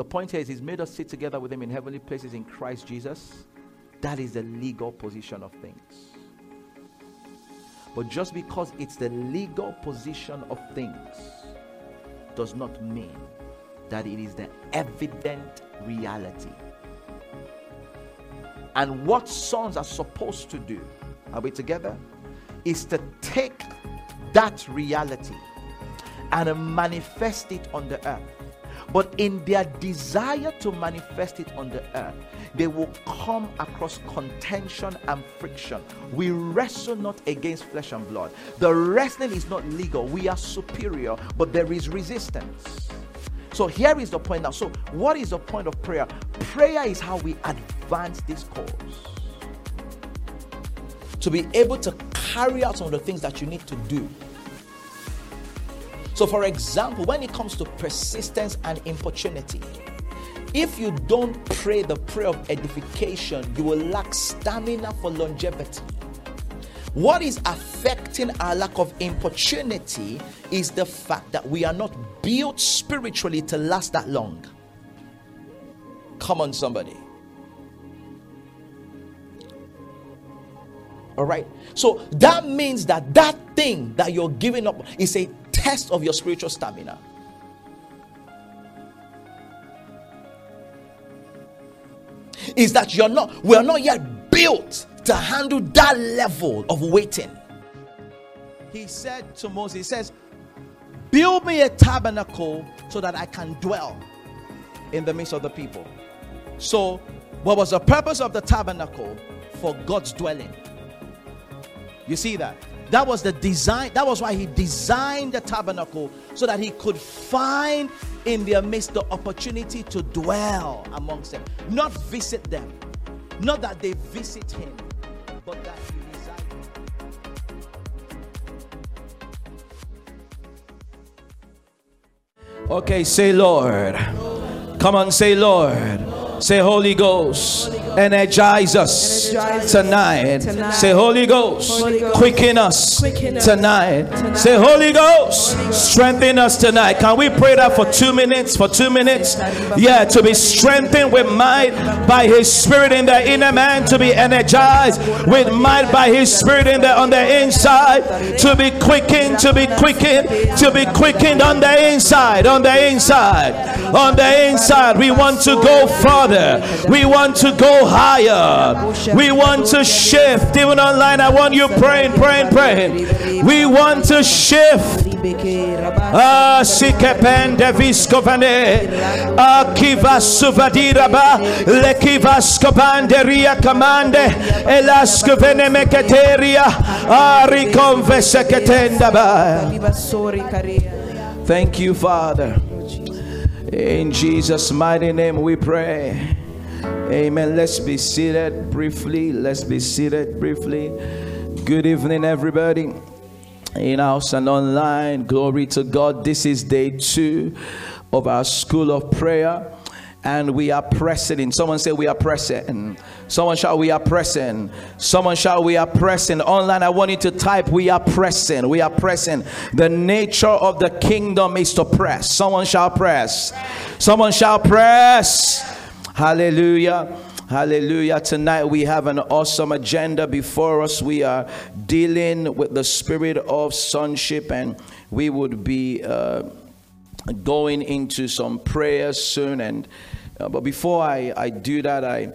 The point here is He's made us sit together with Him in heavenly places in Christ Jesus. That is the legal position of things. But just because it's the legal position of things does not mean that it is the evident reality. And what sons are supposed to do, are we together? Is to take that reality and manifest it on the earth. But in their desire to manifest it on the earth, they will come across contention and friction. We wrestle not against flesh and blood. The wrestling is not legal. We are superior, but there is resistance. So here is the point now. So, what is the point of prayer? Prayer is how we advance this cause. To be able to carry out some of the things that you need to do so, for example, when it comes to persistence and importunity, if you don't pray the prayer of edification, you will lack stamina for longevity. What is affecting our lack of importunity is the fact that we are not built spiritually to last that long. Come on, somebody. All right. So that means that that thing that you're giving up is a test of your spiritual stamina. Is that you're not, we're not yet built to handle that level of waiting. He said to Moses, He says, Build me a tabernacle so that I can dwell in the midst of the people. So, what was the purpose of the tabernacle? For God's dwelling. You see that? That was the design. That was why he designed the tabernacle so that he could find in their midst the opportunity to dwell amongst them, not visit them, not that they visit him, but that he resides. Okay, say Lord. Come on, say Lord. Say Holy Ghost. Energize us tonight. Say Holy Ghost. Quicken us tonight. Say Holy Ghost. Strengthen us tonight. Can we pray that for two minutes? For two minutes? Yeah, to be strengthened with might by His Spirit in the inner man. To be energized with might by His Spirit in the on the inside. To be quickened. To be quickened. To be quickened on the inside. On the inside. On the inside. We want to go further. We want to go higher. We want to shift. Even online, I want you praying, praying, praying. We want to shift. Ah, sikepende viskovane. Akiva suvadiraba. Lekiva skobanderia kamande. Elaskvene meketeria. Arikonveseketendaba. Thank you, Father. In Jesus' mighty name we pray. Amen. Let's be seated briefly. Let's be seated briefly. Good evening, everybody. In house and online. Glory to God. This is day two of our school of prayer. And we are pressing. Someone say we are pressing. Someone shout we are pressing. Someone shout we are pressing. Online, I want you to type we are pressing. We are pressing. The nature of the kingdom is to press. Someone shall press. Someone shall press. Hallelujah. Hallelujah. Tonight we have an awesome agenda before us. We are dealing with the spirit of sonship, and we would be uh, going into some prayers soon. And uh, but before I, I do that, I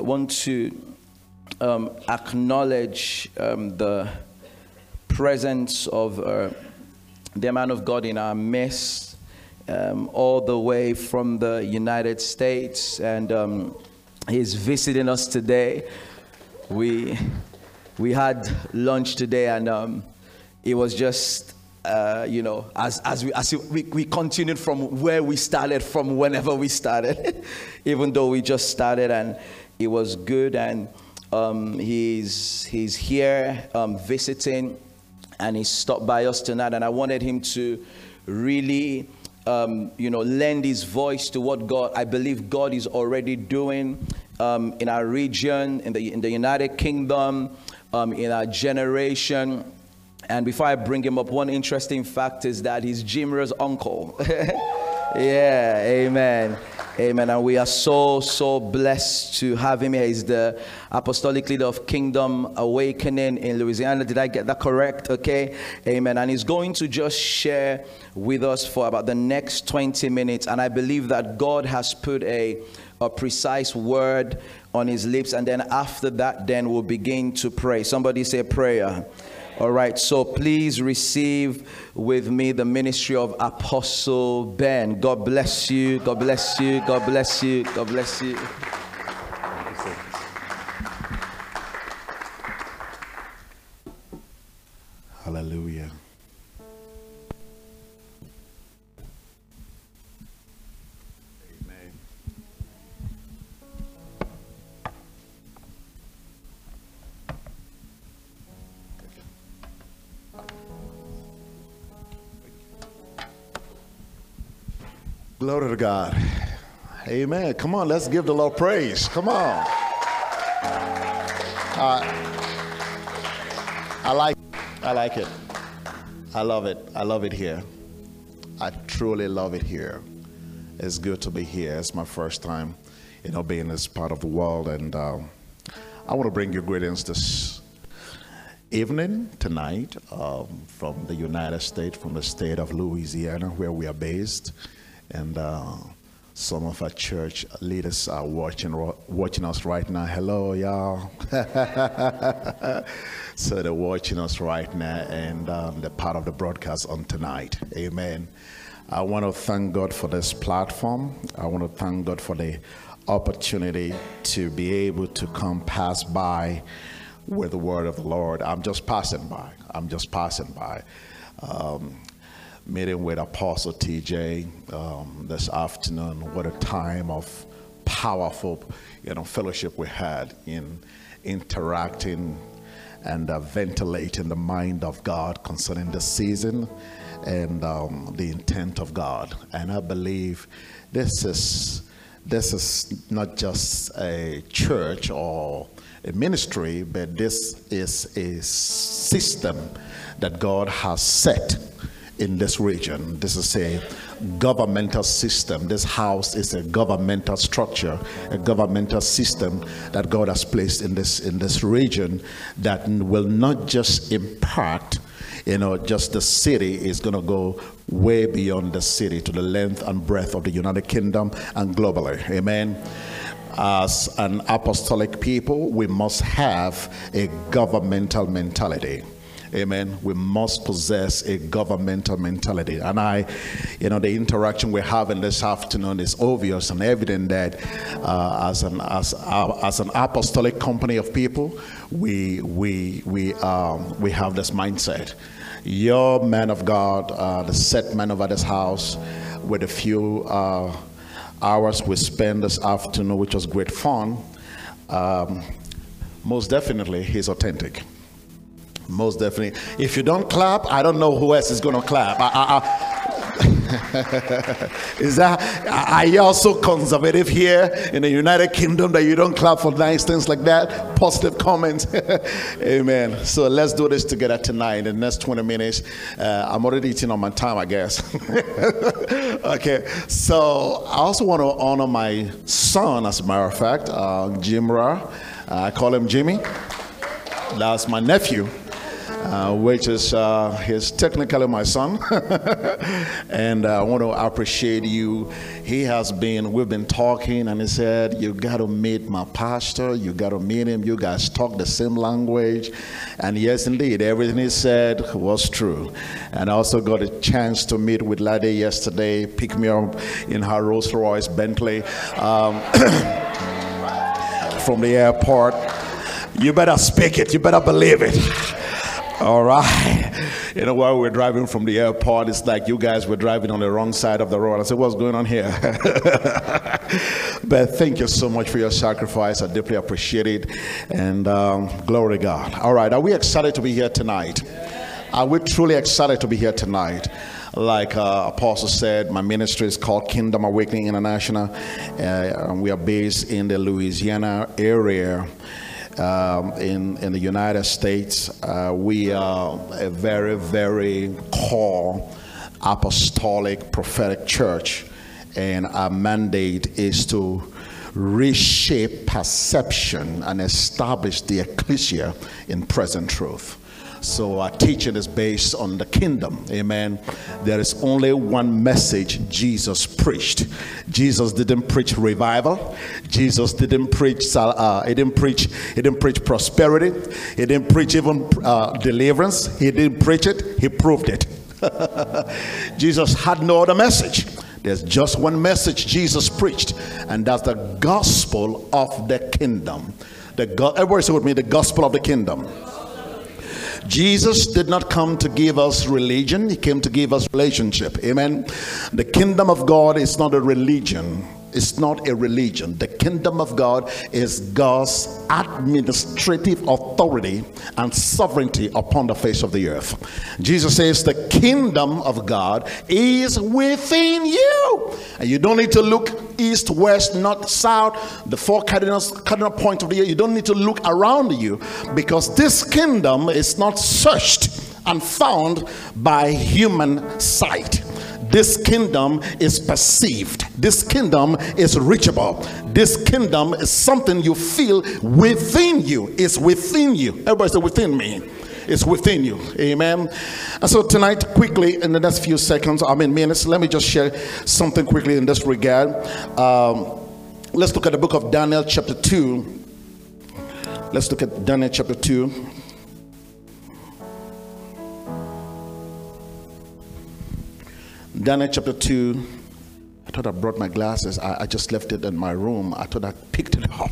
want to um, acknowledge um, the presence of uh, the man of God in our midst, um, all the way from the United States, and um, he's visiting us today. We we had lunch today, and um, it was just. Uh, you know, as, as, we, as we, we continued from where we started, from whenever we started, even though we just started, and it was good. And um, he's, he's here um, visiting and he stopped by us tonight and i wanted him to really um, you know lend his voice to what god i believe god is already doing um, in our region in the, in the united kingdom um, in our generation and before i bring him up one interesting fact is that he's jimra's uncle yeah amen Amen. And we are so, so blessed to have him here. He's the apostolic leader of Kingdom Awakening in Louisiana. Did I get that correct? Okay. Amen. And he's going to just share with us for about the next 20 minutes. And I believe that God has put a, a precise word on his lips. And then after that, then we'll begin to pray. Somebody say prayer. All right, so please receive with me the ministry of Apostle Ben. God bless you. God bless you. God bless you. God bless you. Hallelujah. Glory to God. Amen. Come on, let's give the Lord praise. Come on. Uh, I like I like it. I love it. I love it here. I truly love it here. It's good to be here. It's my first time, you know, being this part of the world, and uh, I want to bring you greetings this evening, tonight, um, from the United States, from the state of Louisiana, where we are based and uh, some of our church leaders are watching watching us right now. Hello, y'all. so they're watching us right now, and um, they're part of the broadcast on tonight. Amen. I want to thank God for this platform. I want to thank God for the opportunity to be able to come pass by with the word of the Lord. I'm just passing by. I'm just passing by. Um, meeting with Apostle TJ um, this afternoon. What a time of powerful, you know, fellowship we had in interacting and uh, ventilating the mind of God concerning the season and um, the intent of God. And I believe this is this is not just a church or a ministry, but this is a system that God has set in this region. This is a governmental system. This house is a governmental structure, a governmental system that God has placed in this in this region that will not just impact you know, just the city is going to go way beyond the city to the length and breadth of the United Kingdom and globally. Amen. As an apostolic people, we must have a governmental mentality. Amen. We must possess a governmental mentality. And I, you know, the interaction we're having this afternoon is obvious and evident that uh, as, an, as, uh, as an apostolic company of people, we, we, we, um, we have this mindset. Your man of God, uh, the set man over this house, with a few uh, hours we spent this afternoon, which was great fun, um, most definitely he's authentic. Most definitely. If you don't clap, I don't know who else is going to clap. I, I, I, is that are you also conservative here in the United Kingdom that you don't clap for nice things like that? Positive comments. Amen. So let's do this together tonight. In the next 20 minutes, uh, I'm already eating on my time, I guess. okay. So I also want to honor my son, as a matter of fact, uh, Jimra. Uh, I call him Jimmy. That's my nephew uh, which is uh, he's technically my son, and uh, I want to appreciate you. He has been. We've been talking, and he said, "You got to meet my pastor. You got to meet him. You guys talk the same language." And yes, indeed, everything he said was true. And I also got a chance to meet with Lade yesterday. Pick me up in her Rolls Royce Bentley um, from the airport. You better speak it. You better believe it. All right. You know, while we're driving from the airport, it's like you guys were driving on the wrong side of the road. I said, What's going on here? but thank you so much for your sacrifice. I deeply appreciate it. And um, glory to God. All right. Are we excited to be here tonight? Are we truly excited to be here tonight? Like uh, Apostle said, my ministry is called Kingdom Awakening International. Uh, we are based in the Louisiana area um, in, in the United States. Uh, we are a very, very core apostolic prophetic church. and our mandate is to reshape perception and establish the ecclesia in present truth. So our teaching is based on the kingdom. Amen. There is only one message Jesus preached. Jesus didn't preach revival. Jesus didn't preach. Uh, he didn't preach. He didn't preach prosperity. He didn't preach even uh, deliverance. He didn't preach it. He proved it. Jesus had no other message. There's just one message Jesus preached, and that's the gospel of the kingdom. The go- everybody say with me, the gospel of the kingdom. Jesus did not come to give us religion, he came to give us relationship. Amen. The kingdom of God is not a religion. It's not a religion. The kingdom of God is God's administrative authority and sovereignty upon the face of the earth. Jesus says the kingdom of God is within you. And you don't need to look east, west, north, south, the four cardinal, cardinal points of the year. You don't need to look around you because this kingdom is not searched and found by human sight. This kingdom is perceived. This kingdom is reachable. This kingdom is something you feel within you. It's within you. Everybody say within me. It's within you. Amen. And so tonight, quickly, in the next few seconds, I mean minutes, let me just share something quickly in this regard. Um, let's look at the book of Daniel, chapter 2. Let's look at Daniel chapter 2. Daniel chapter 2. I thought I brought my glasses. I, I, just left it in my room. I thought I picked it up,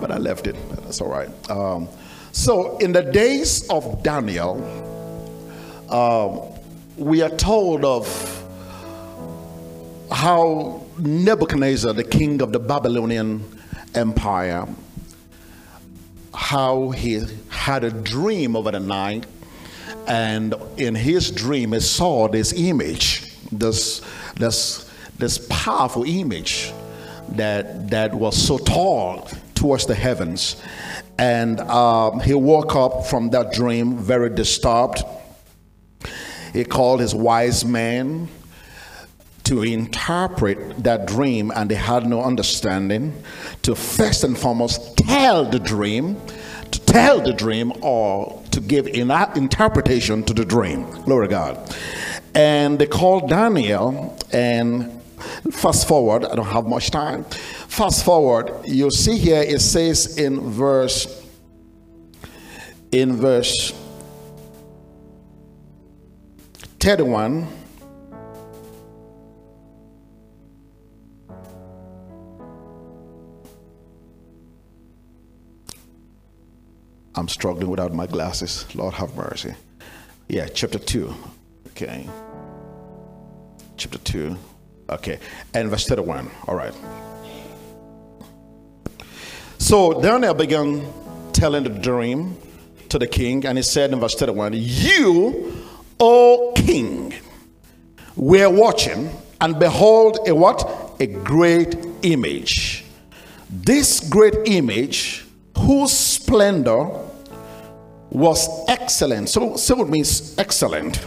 but I left it. That's all right. Um, so, in the days of Daniel, uh, we are told of how Nebuchadnezzar, the king of the Babylonian Empire, how he had a dream over the night, and in his dream, he saw this image this this this powerful image that that was so tall towards the heavens. And um, he woke up from that dream very disturbed. He called his wise men to interpret that dream and they had no understanding to first and foremost tell the dream to tell the dream or to give an interpretation to the dream. Glory to god and they called Daniel and fast forward, I don't have much time. Fast forward, you see here it says in verse in verse 31 I'm struggling without my glasses. Lord have mercy. Yeah, chapter 2. Okay chapter 2. Okay. And verse 31. All right. So Daniel began telling the dream to the king, and he said in verse 31, You, O king, were watching, and behold, a what? A great image. This great image, whose splendor was excellent. So, so it means excellent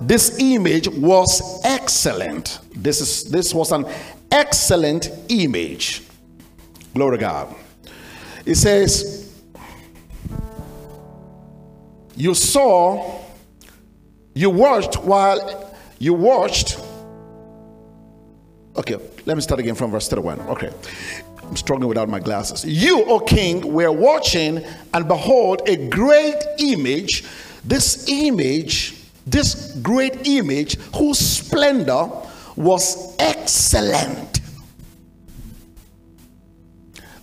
this image was excellent. This is this was an excellent image. Glory to God. It says, You saw, you watched while you watched. Okay, let me start again from verse 31. Okay. I'm struggling without my glasses. You, O king, were watching, and behold, a great image. This image this great image whose splendor was excellent.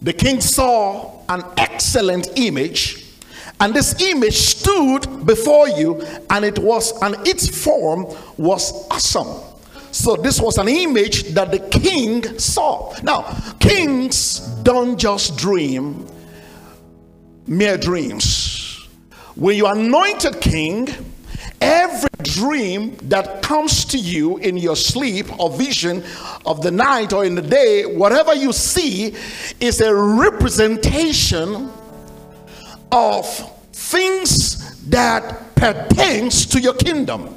The king saw an excellent image, and this image stood before you, and it was, and its form was awesome. So, this was an image that the king saw. Now, kings don't just dream mere dreams. When you anointed king, dream that comes to you in your sleep or vision of the night or in the day, whatever you see, is a representation of things that pertains to your kingdom.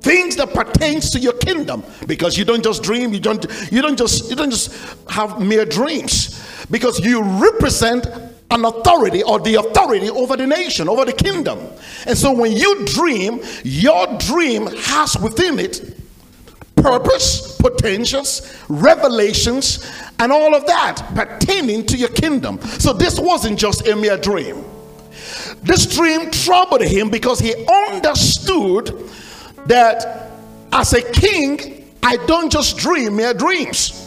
Things that pertains to your kingdom. Because you don't just dream you don't you don't just you don't just have mere dreams. Because you represent an authority or the authority over the nation over the kingdom and so when you dream your dream has within it purpose potentials revelations and all of that pertaining to your kingdom so this wasn't just a mere dream this dream troubled him because he understood that as a king, I don't just dream mere dreams.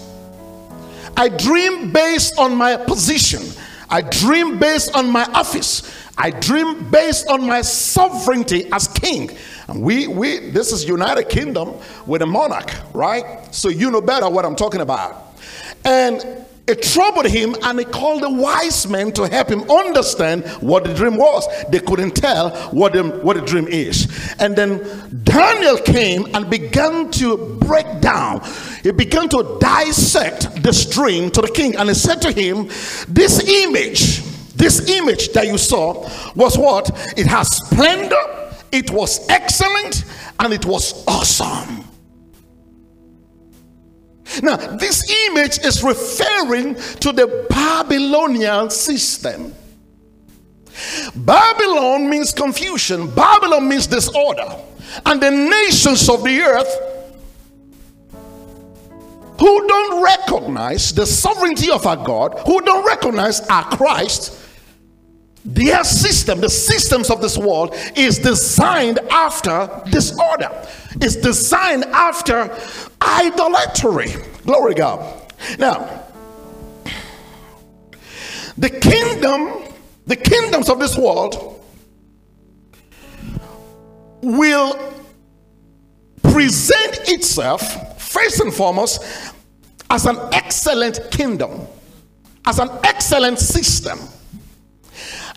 I dream based on my position. I dream based on my office. I dream based on my sovereignty as king. And we, we, this is United Kingdom with a monarch, right? So you know better what I'm talking about. And it troubled him and he called the wise men to help him understand what the dream was. They couldn't tell what the, what the dream is. And then Daniel came and began to break down. He began to dissect this dream to the king. And he said to him, This image, this image that you saw was what? It has splendor, it was excellent, and it was awesome. Now, this image is referring to the Babylonian system. Babylon means confusion, Babylon means disorder. And the nations of the earth who don't recognize the sovereignty of our God, who don't recognize our Christ, their system, the systems of this world, is designed after disorder. It's designed after idolatry. Glory God. Now, the kingdom, the kingdoms of this world will present itself first and foremost as an excellent kingdom, as an excellent system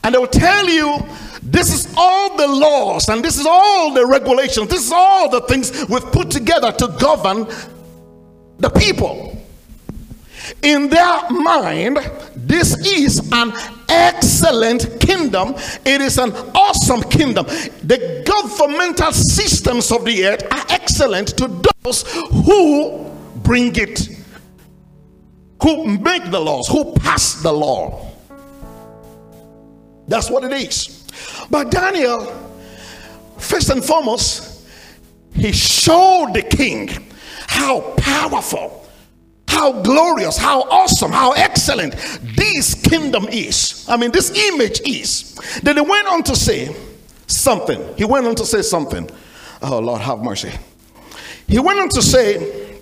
and they will tell you this is all the laws and this is all the regulations, this is all the things we've put together to govern the people. In their mind, this is an excellent kingdom. It is an awesome kingdom. The governmental systems of the earth are excellent to those who bring it, who make the laws, who pass the law. That's what it is. But Daniel, first and foremost, he showed the king how powerful, how glorious, how awesome, how excellent this kingdom is. I mean, this image is. Then he went on to say something. He went on to say something. Oh, Lord, have mercy. He went on to say,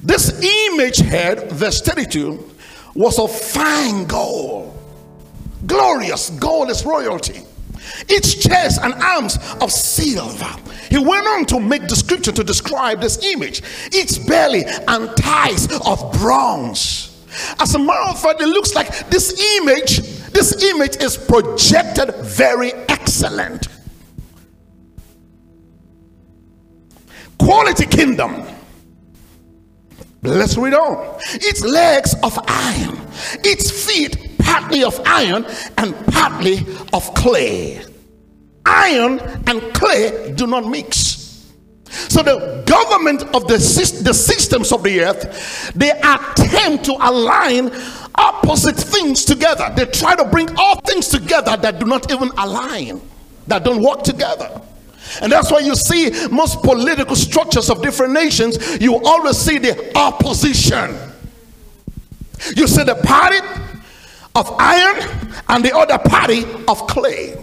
This image head, verse 32, was of fine gold glorious gold is royalty its chest and arms of silver. He went on to make description to describe this image, its belly and thighs of bronze. As a matter of fact, it looks like this image, this image is projected very excellent. Quality kingdom. Let's read on. Its legs of iron, its feet partly of iron and partly of clay. Iron and clay do not mix. So the government of the, the systems of the earth, they attempt to align opposite things together. They try to bring all things together that do not even align, that don't work together. And that's why you see most political structures of different nations, you always see the opposition. You see the party of iron and the other party of clay.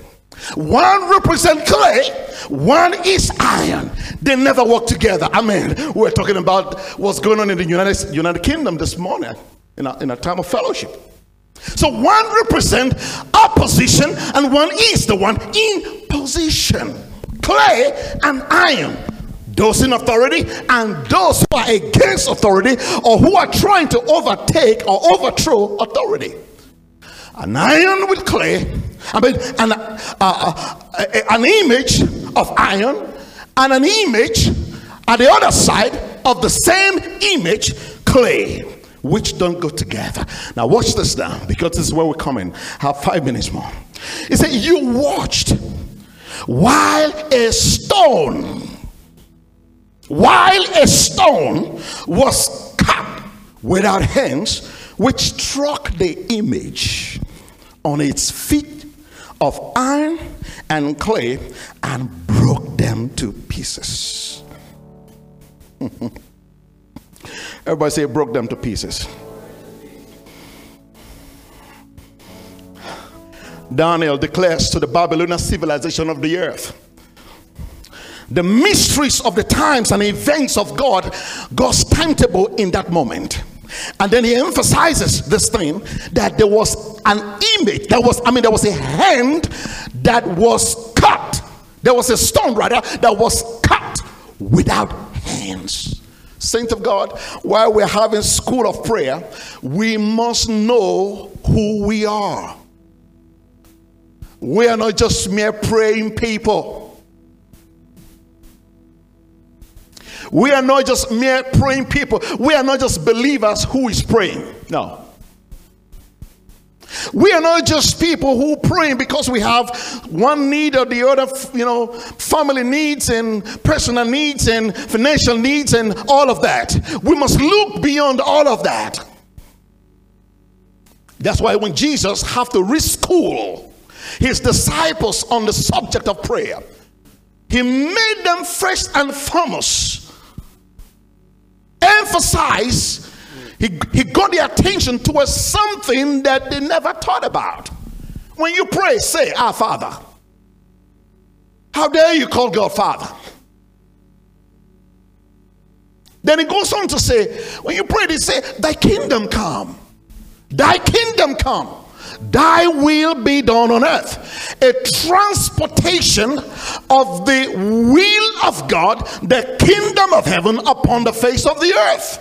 One represent clay, one is iron. They never work together. I mean, we're talking about what's going on in the United, United Kingdom this morning in a, in a time of fellowship. So one represent opposition and one is the one in position. Clay and iron. Those in authority and those who are against authority or who are trying to overtake or overthrow authority an iron with clay, I mean, an, uh, uh, an image of iron and an image at the other side of the same image, clay, which don't go together. Now, watch this now because this is where we're coming. Have five minutes more. He said, You watched while a stone while a stone was cut without hands, which struck the image on its feet of iron and clay and broke them to pieces. Everybody say, broke them to pieces. Daniel declares to the Babylonian civilization of the earth the mysteries of the times and events of God, God's timetable in that moment. And then he emphasizes this thing that there was an image, that was, I mean, there was a hand that was cut. There was a stone, rather, that was cut without hands. Saint of God, while we're having school of prayer, we must know who we are. We are not just mere praying people. We are not just mere praying people. We are not just believers who is praying. No. We are not just people who pray because we have one need or the other, you know, family needs and personal needs and financial needs and all of that. We must look beyond all of that. That's why when Jesus have to reschool his disciples on the subject of prayer, he made them first and foremost emphasize he, he got their attention towards something that they never thought about. When you pray, say, Our Father. How dare you call God Father? Then he goes on to say, when you pray, they say, Thy kingdom come, thy kingdom come, thy will be done on earth. A transportation of the will of God, the kingdom of heaven upon the face of the earth.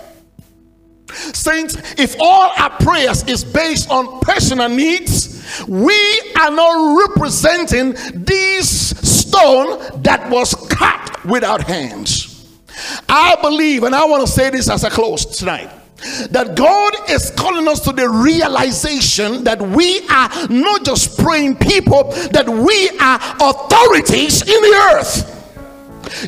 Saints, if all our prayers is based on personal needs, we are not representing this stone that was cut without hands. I believe, and I want to say this as I close tonight that God is calling us to the realization that we are not just praying people, that we are authorities in the earth.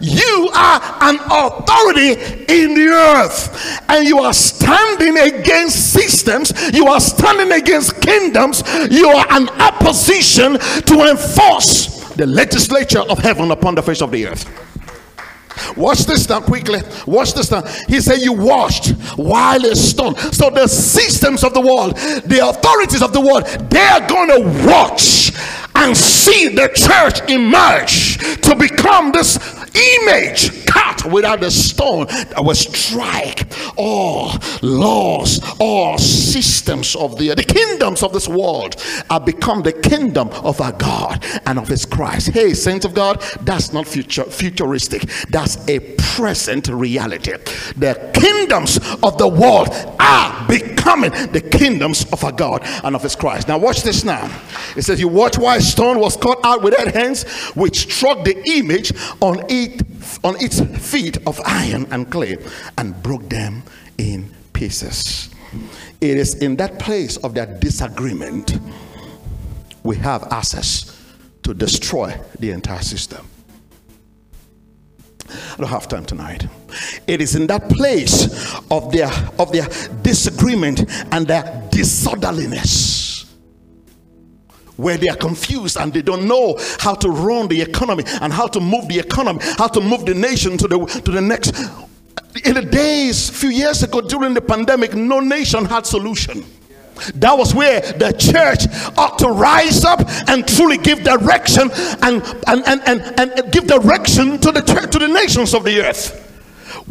You are an authority in the earth, and you are standing against systems, you are standing against kingdoms, you are an opposition to enforce the legislature of heaven upon the face of the earth. Watch this now quickly. Watch this now. He said, You washed while a stone. So the systems of the world, the authorities of the world, they're going to watch and see the church emerge to become this image cut without the stone that will strike all laws, all systems of the the kingdoms of this world are become the kingdom of our God and of his Christ. Hey, saints of God, that's not future futuristic, that's a present reality. The kingdoms of the world are becoming the kingdoms of our God and of his Christ. Now watch this now. It says, You watch why stone was cut out with that hands, which struck the image on it on its feet of iron and clay and broke them in pieces. It is in that place of that disagreement we have access to destroy the entire system. I don't have time tonight. It is in that place of their of their disagreement and their disorderliness where they are confused and they don't know how to run the economy and how to move the economy, how to move the nation to the to the next. In the days, few years ago during the pandemic, no nation had solution. That was where the church ought to rise up and truly give direction and, and, and, and, and give direction to the church, to the nations of the earth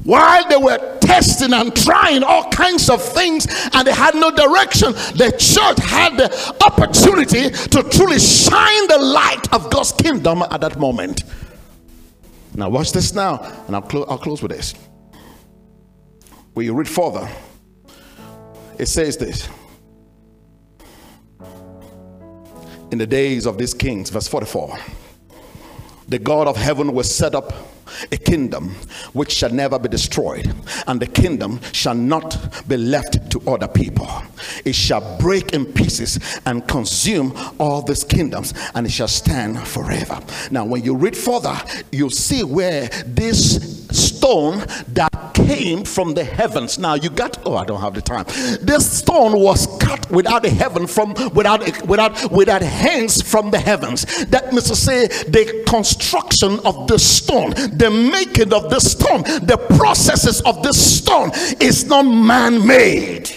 while they were testing and trying all kinds of things and they had no direction, the church had the opportunity to truly shine the light of God's kingdom at that moment. Now, watch this now, and I'll, clo- I'll close with this. When you read further, it says this. In the days of these kings, verse 44, the God of heaven was set up a kingdom which shall never be destroyed, and the kingdom shall not be left to other people. It shall break in pieces and consume all these kingdoms, and it shall stand forever. Now, when you read further, you'll see where this stone that came from the heavens. Now you got oh I don't have the time. This stone was cut without a heaven from without without without hands from the heavens. That means to say the construction of the stone, the making of the stone, the processes of the stone is not man-made.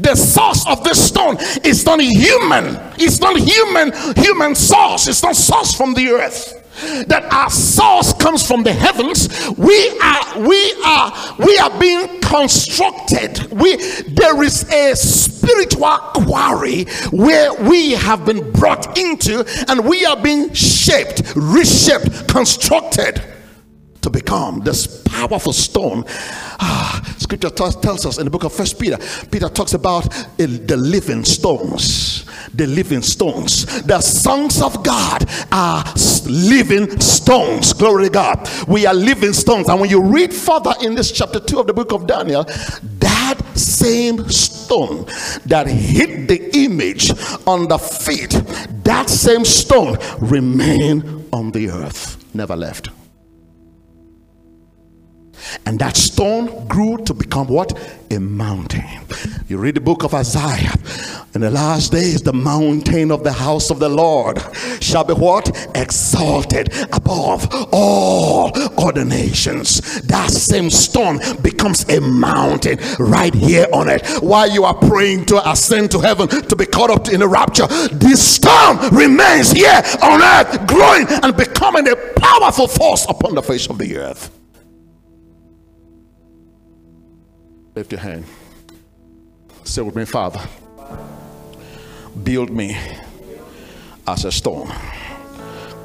The source of this stone is not human. It's not human, human source. It's not source from the earth that our source comes from the heavens. We are we are we are being constructed. We there is a spiritual quarry where we have been brought into and we are being shaped reshaped constructed to become this powerful stone. Ah, scripture tells us in the book of First Peter, Peter talks about the living stones. The living stones. The sons of God are living stones. Glory to God. We are living stones. And when you read further in this chapter 2 of the book of Daniel, that same stone that hit the image on the feet, that same stone remained on the earth, never left. And that stone grew to become what? A mountain. You read the book of Isaiah. In the last days, the mountain of the house of the Lord shall be what? Exalted above all other nations. That same stone becomes a mountain right here on it. While you are praying to ascend to heaven to be caught up in the rapture, this stone remains here on earth, growing and becoming a powerful force upon the face of the earth. Lift your hand. Say with me, Father, build me as a stone,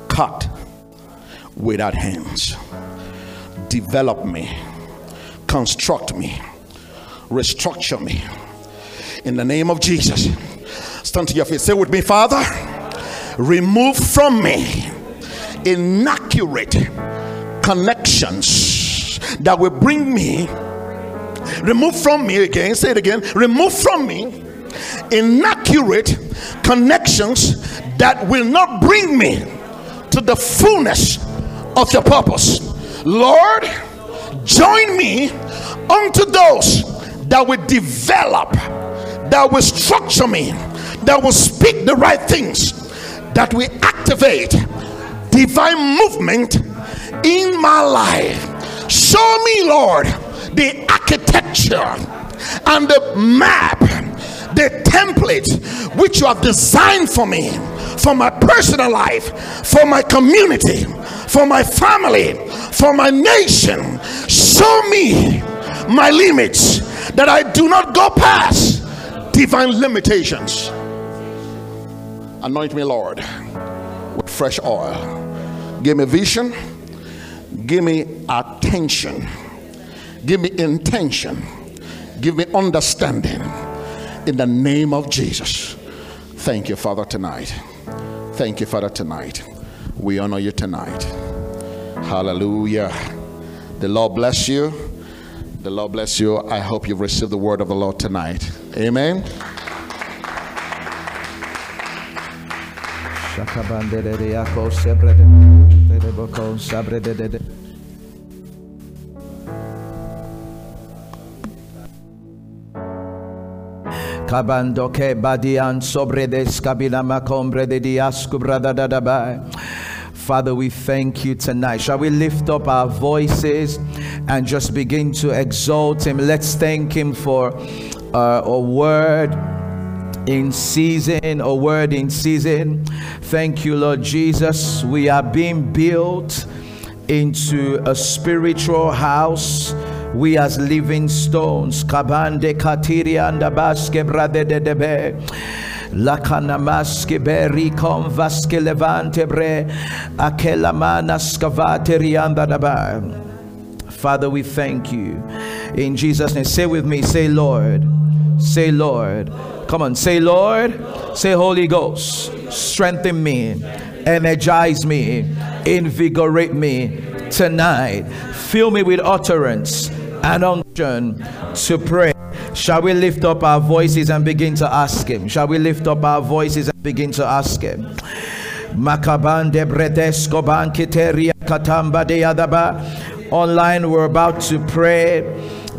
cut without hands. Develop me, construct me, restructure me. In the name of Jesus, stand to your feet. Say with me, Father, remove from me inaccurate connections that will bring me remove from me again say it again. Remove from me inaccurate connections that will not bring me to the fullness of your purpose. Lord join me unto those that will develop that will structure me that will speak the right things that will activate divine movement in my life. Show me lord the architecture and the map, the template which you have designed for me, for my personal life, for my community, for my family, for my nation. Show me my limits that I do not go past divine limitations. Anoint me, Lord, with fresh oil. Give me vision, give me attention Give me intention. Give me understanding. In the name of Jesus. Thank you, Father, tonight. Thank you, Father, tonight. We honor you tonight. Hallelujah. The Lord bless you. The Lord bless you. I hope you've received the word of the Lord tonight. Amen. Cabando que badian sobre de scabina macombre de da da Father, we thank you tonight. Shall we lift up our voices and just begin to exalt Him? Let's thank Him for uh, a word in season, a word in season. Thank you, Lord Jesus. We are being built into a spiritual house we as living stones kabande katiri anda baske brade de debe lakana maske beri vaske levante bre akela mana skavate rianda daba Father, we thank you. In Jesus' name, say with me, say, Lord. Say, Lord. Come on, say, Lord. Say, Holy Ghost. Strengthen me, energize me, invigorate me tonight. Fill me with utterance and unction to pray. Shall we lift up our voices and begin to ask Him? Shall we lift up our voices and begin to ask Him? Makabande bankiteria katamba de adaba Online, we're about to pray.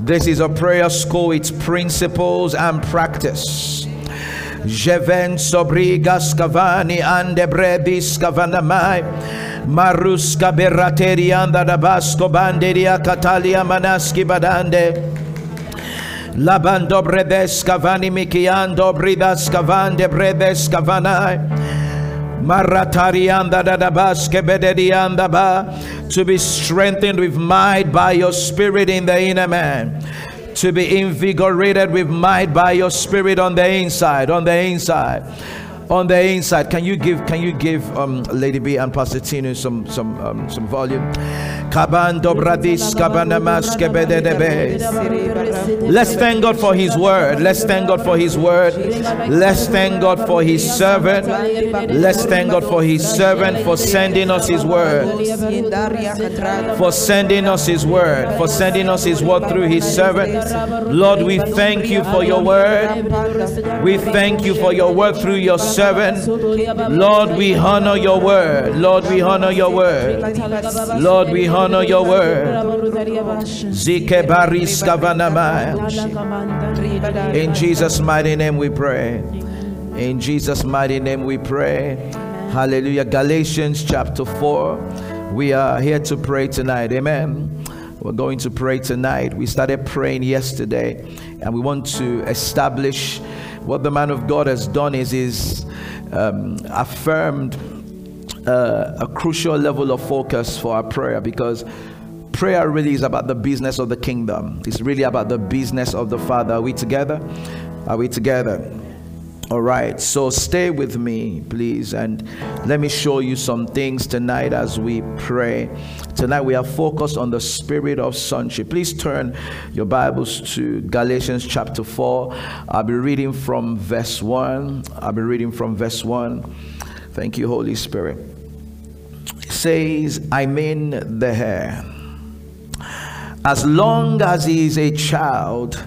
This is a prayer school, it's principles and practice. Jeven sobrigas cavani ande bredis cavanamai. Maruska berateri anda da basco banderia catalia manaski badande. Labando bredes cavani mikiando bridas cavande bredes cavanai. Maratarianda dadabaske bededianda ba to be strengthened with might by your spirit in the inner man to be invigorated with might by your spirit on the inside on the inside on the inside can you give can you give um, lady b and pastor tinu some some um, some volume Let's thank God for His word. Let's thank God for His word. Let's thank God for His servant. Let's thank God for His servant for sending us His word. For sending us His word. For sending us His word through His servant. Lord, we thank you for your word. We thank you for your word through your servant. Lord, we honor your word. Lord, we honor your word. Lord, we honor honor your word. In Jesus' mighty name we pray. In Jesus' mighty name we pray. Hallelujah. Galatians chapter 4. We are here to pray tonight. Amen. We're going to pray tonight. We started praying yesterday and we want to establish what the man of God has done is is um, affirmed uh, a crucial level of focus for our prayer because prayer really is about the business of the kingdom. It's really about the business of the Father. Are we together? Are we together? All right, so stay with me, please, and let me show you some things tonight as we pray. Tonight we are focused on the spirit of sonship. Please turn your Bibles to Galatians chapter 4. I'll be reading from verse 1. I'll be reading from verse 1. Thank you, Holy Spirit says, I mean the heir. As long as he is a child,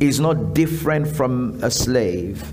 is not different from a slave,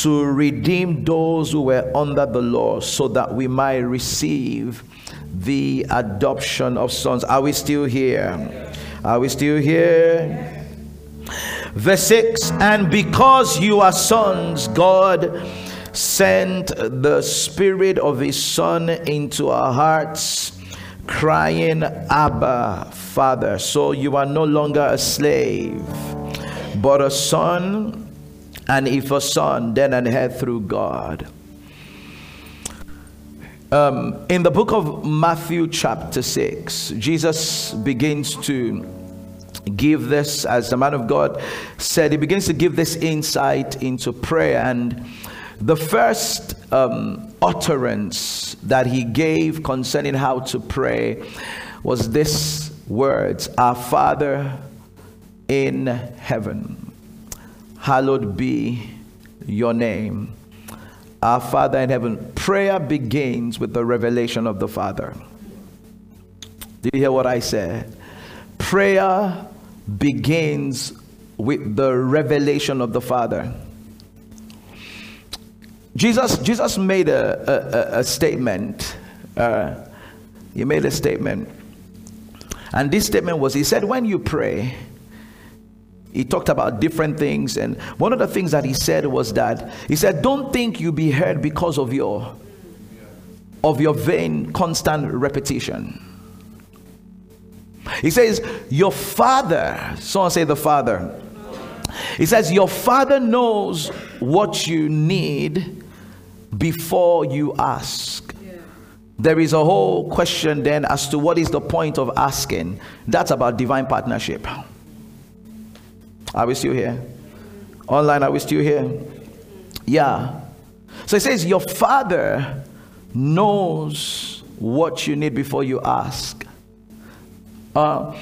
to redeem those who were under the law, so that we might receive the adoption of sons. Are we still here? Are we still here? Verse 6 And because you are sons, God sent the Spirit of His Son into our hearts, crying, Abba, Father. So you are no longer a slave, but a son, and if a son, then an heir through God. Um, in the book of Matthew, chapter 6, Jesus begins to give this, as the man of God said, he begins to give this insight into prayer. And the first um, utterance that he gave concerning how to pray was this words Our Father in heaven, hallowed be your name. Our Father in heaven. Prayer begins with the revelation of the Father. Did you hear what I said? Prayer begins with the revelation of the Father. Jesus, Jesus made a, a, a statement. Uh, he made a statement. And this statement was He said, When you pray, he talked about different things. And one of the things that he said was that he said, Don't think you be heard because of your of your vain constant repetition. He says, Your father, someone say the father. He says, Your father knows what you need before you ask. There is a whole question then as to what is the point of asking. That's about divine partnership. Are we still here? Online, are we still here? Yeah. So it says, Your father knows what you need before you ask. Uh,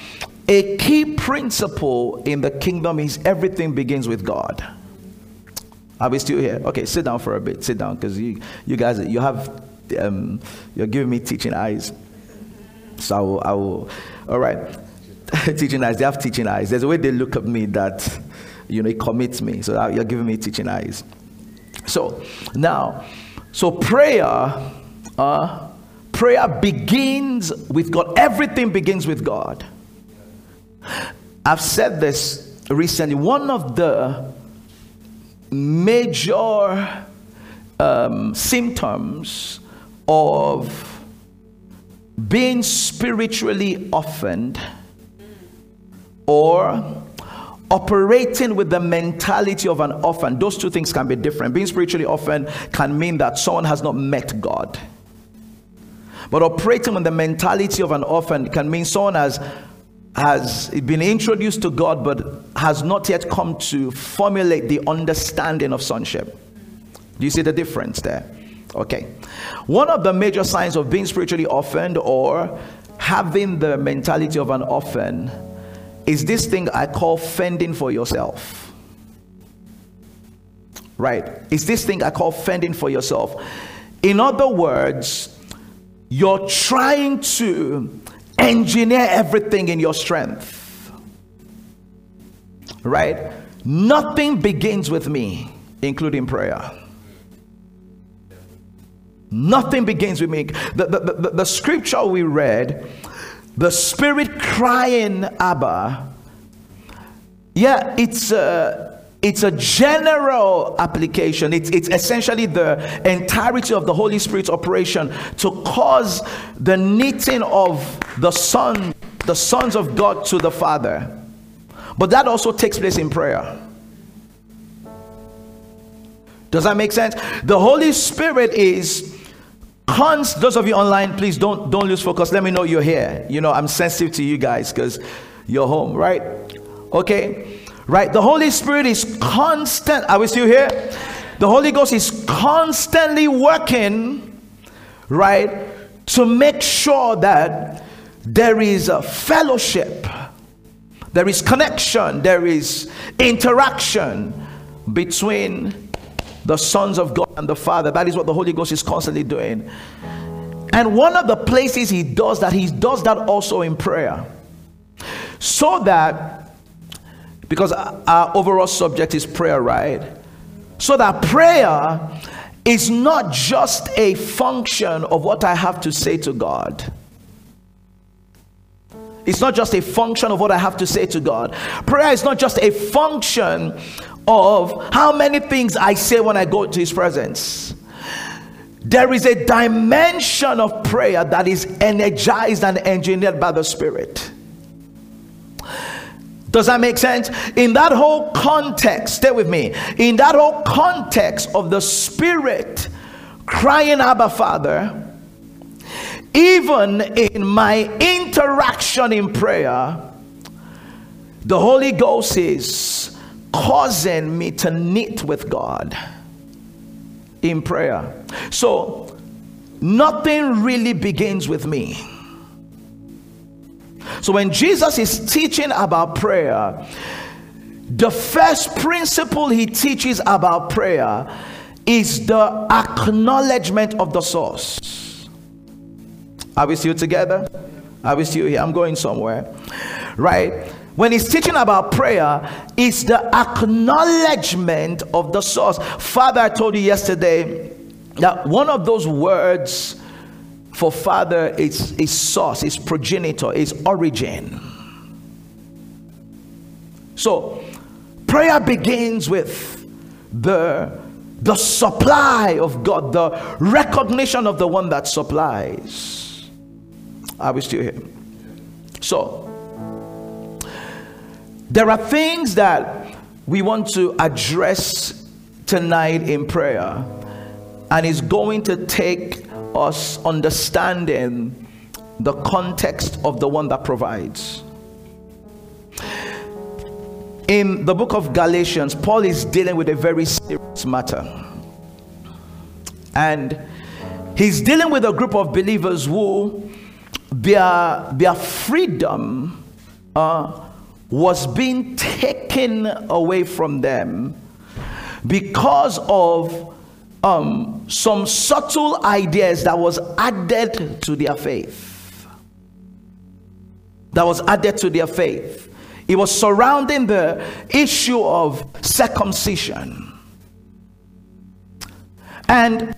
a key principle in the kingdom is everything begins with God. Are we still here? Okay, sit down for a bit. Sit down because you, you guys, you have, um, you're giving me teaching eyes. So I will, I will all right. teaching eyes, they have teaching eyes. There's a way they look at me that, you know, it commits me. So you're giving me teaching eyes. So now, so prayer, uh, prayer begins with God. Everything begins with God. I've said this recently. One of the major um, symptoms of being spiritually orphaned or operating with the mentality of an orphan. Those two things can be different. Being spiritually orphaned can mean that someone has not met god. But operating with the mentality of an orphan can mean someone has has been introduced to god but has not yet come to formulate the understanding of sonship. Do you see the difference there? Okay. One of the major signs of being spiritually orphaned or having the mentality of an orphan is this thing I call fending for yourself. Right? Is this thing I call fending for yourself. In other words, you're trying to engineer everything in your strength. Right? Nothing begins with me, including prayer. Nothing begins with me. The, the, the, the scripture we read the spirit crying abba. Yeah it's a it's a general application. It's, it's essentially the entirety of the holy spirit's operation to cause the knitting of the son the sons of god to the father. But that also takes place in prayer. Does that make sense? The holy spirit is Cons, those of you online, please don't don't lose focus. Let me know you're here. You know, I'm sensitive to you guys because you're home, right? Okay, right. The Holy Spirit is constant. Are we still here? The Holy Ghost is constantly working, right, to make sure that there is a fellowship, there is connection, there is interaction between the sons of God and the Father. That is what the Holy Ghost is constantly doing. And one of the places he does that, he does that also in prayer. So that, because our overall subject is prayer, right? So that prayer is not just a function of what I have to say to God. It's not just a function of what I have to say to God. Prayer is not just a function of how many things I say when I go to His presence. There is a dimension of prayer that is energized and engineered by the Spirit. Does that make sense? In that whole context, stay with me. In that whole context of the Spirit crying, Abba, Father, even in my interaction in prayer, the Holy Ghost is causing me to knit with God in prayer. So, nothing really begins with me. So, when Jesus is teaching about prayer, the first principle he teaches about prayer is the acknowledgement of the source. Are we still together? Are we still here? I'm going somewhere. Right? when he's teaching about prayer it's the acknowledgement of the source father i told you yesterday that one of those words for father is, is source is progenitor is origin so prayer begins with the the supply of god the recognition of the one that supplies are we still here so there are things that we want to address tonight in prayer, and it's going to take us understanding the context of the one that provides. In the book of Galatians, Paul is dealing with a very serious matter. And he's dealing with a group of believers who their, their freedom uh, was being taken away from them because of um, some subtle ideas that was added to their faith. That was added to their faith. It was surrounding the issue of circumcision. And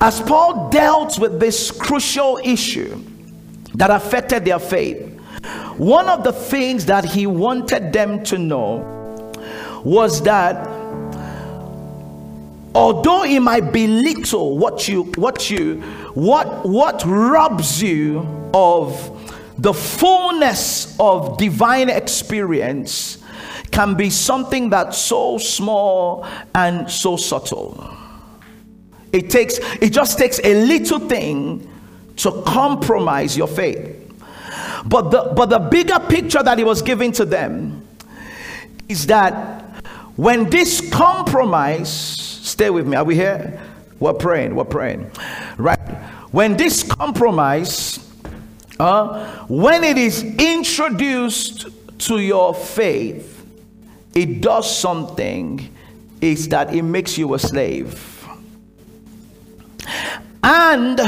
as Paul dealt with this crucial issue that affected their faith, one of the things that he wanted them to know was that although it might be little what you what you what what robs you of the fullness of divine experience can be something that's so small and so subtle. It takes it just takes a little thing to compromise your faith but the but the bigger picture that he was giving to them is that when this compromise Stay with me. Are we here? We're praying. We're praying. Right. When this compromise, uh, when it is introduced to your faith, it does something. Is that it makes you a slave. And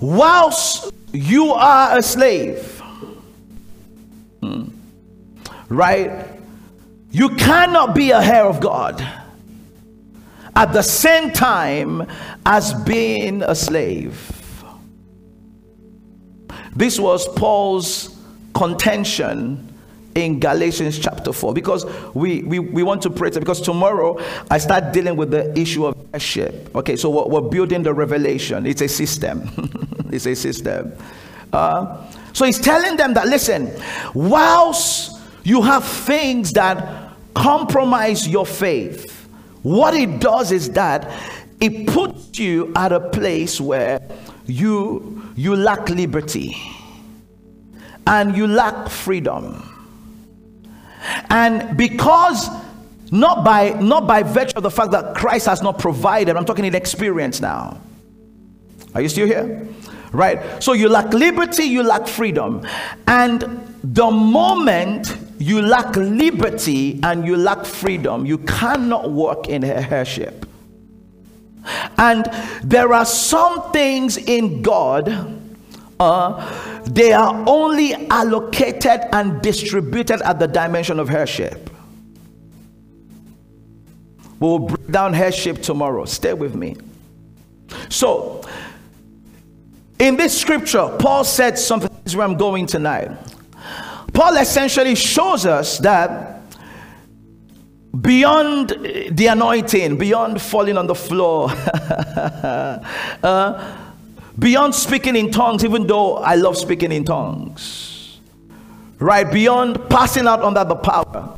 whilst you are a slave, right, you cannot be a heir of God at the same time as being a slave. This was Paul's contention in Galatians chapter 4 because we, we, we want to pray because tomorrow I start dealing with the issue of heirship. Okay, so we're, we're building the revelation, it's a system. it's a system. Uh, so he's telling them that listen, whilst you have things that compromise your faith, what it does is that it puts you at a place where you you lack liberty and you lack freedom. And because not by not by virtue of the fact that Christ has not provided, I'm talking in experience now. Are you still here? Right? So you lack liberty, you lack freedom. And the moment you lack liberty and you lack freedom, you cannot walk in her heirship. And there are some things in God, uh, they are only allocated and distributed at the dimension of heirship. We'll break down heirship tomorrow. Stay with me. So, in this scripture, Paul said something. This is where I'm going tonight. Paul essentially shows us that beyond the anointing, beyond falling on the floor, uh, beyond speaking in tongues, even though I love speaking in tongues, right? Beyond passing out under the power,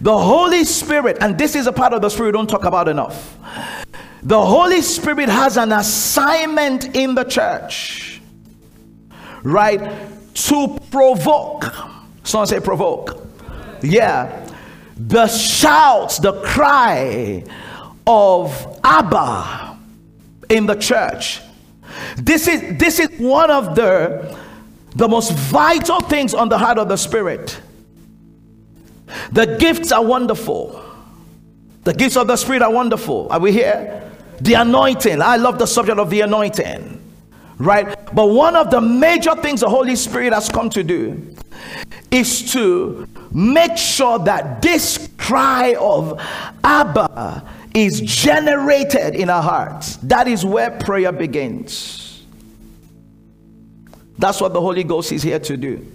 the Holy Spirit, and this is a part of the Spirit we don't talk about enough. The Holy Spirit has an assignment in the church, right? to provoke. Someone say provoke. Yeah. The shouts, the cry of Abba in the church. This is this is one of the the most vital things on the heart of the spirit. The gifts are wonderful. The gifts of the spirit are wonderful. Are we here? The anointing. I love the subject of the anointing right? But one of the major things the Holy Spirit has come to do is to make sure that this cry of Abba is generated in our hearts. That is where prayer begins. That's what the Holy Ghost is here to do.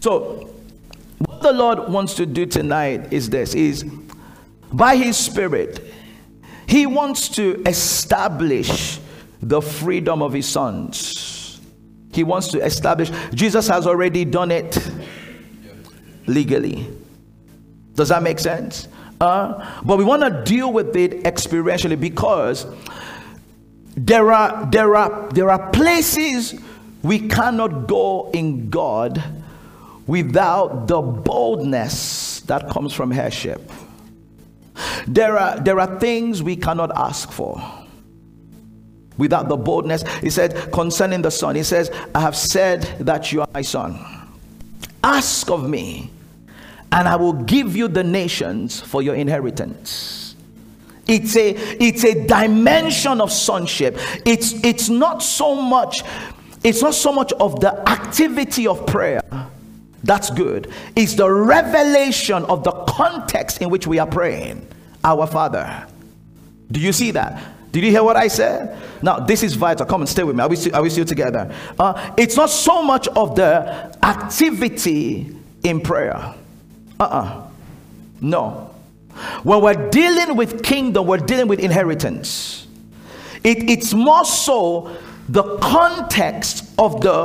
So, the Lord wants to do tonight is this is by his spirit he wants to establish the freedom of his sons. He wants to establish, Jesus has already done it legally. Does that make sense? Uh, but we want to deal with it experientially because there are there are there are places we cannot go in God without the boldness that comes from heirship. There are there are things we cannot ask for without the boldness. He said concerning the son, he says, I have said that you are my son. Ask of me, and I will give you the nations for your inheritance. It's a it's a dimension of sonship. It's it's not so much it's not so much of the activity of prayer. That's good. It's the revelation of the context in which we are praying. Our Father. Do you see that? Did you hear what I said? Now, this is vital. Come and stay with me. Are we still, are we still together? Uh, it's not so much of the activity in prayer. Uh uh-uh. uh No. When we're dealing with kingdom, we're dealing with inheritance. It, it's more so the context of the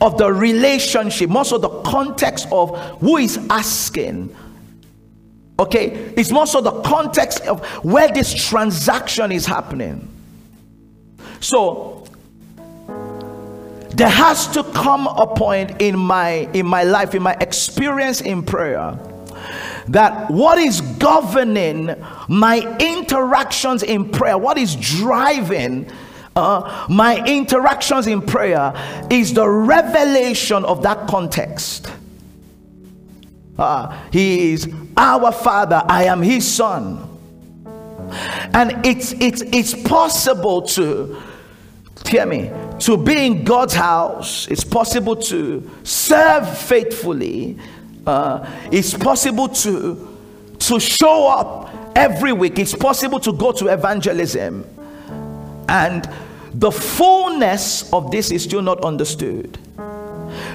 of the relationship, more so the context of who is asking. Okay, it's more so the context of where this transaction is happening. So there has to come a point in my in my life, in my experience in prayer, that what is governing my interactions in prayer, what is driving uh, my interactions in prayer is the revelation of that context. Uh, he is our father, I am his son. And it's it's it's possible to hear me to be in God's house, it's possible to serve faithfully, uh, it's possible to to show up every week, it's possible to go to evangelism. And the fullness of this is still not understood.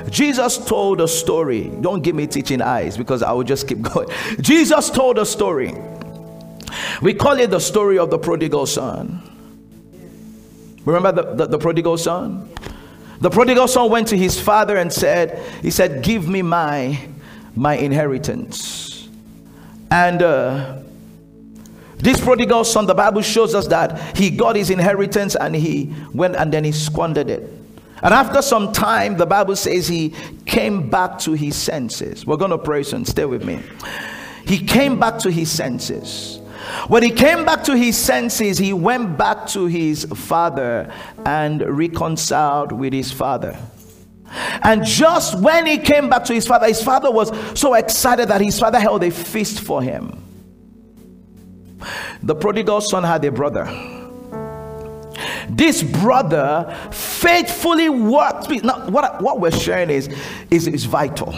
Jesus told a story. Don't give me teaching eyes because I will just keep going. Jesus told a story. We call it the story of the prodigal son. Remember the, the, the, prodigal son? The prodigal son went to his father and said, He said, Give me my my inheritance. And uh, this prodigal son, the Bible shows us that he got his inheritance and he went and then he squandered it. And after some time, the Bible says he came back to his senses. We're going to pray soon. Stay with me. He came back to his senses. When he came back to his senses, he went back to his father and reconciled with his father. And just when he came back to his father, his father was so excited that his father held a feast for him. The prodigal son had a brother. This brother faithfully worked. Now, what, what we're sharing is, is, is vital.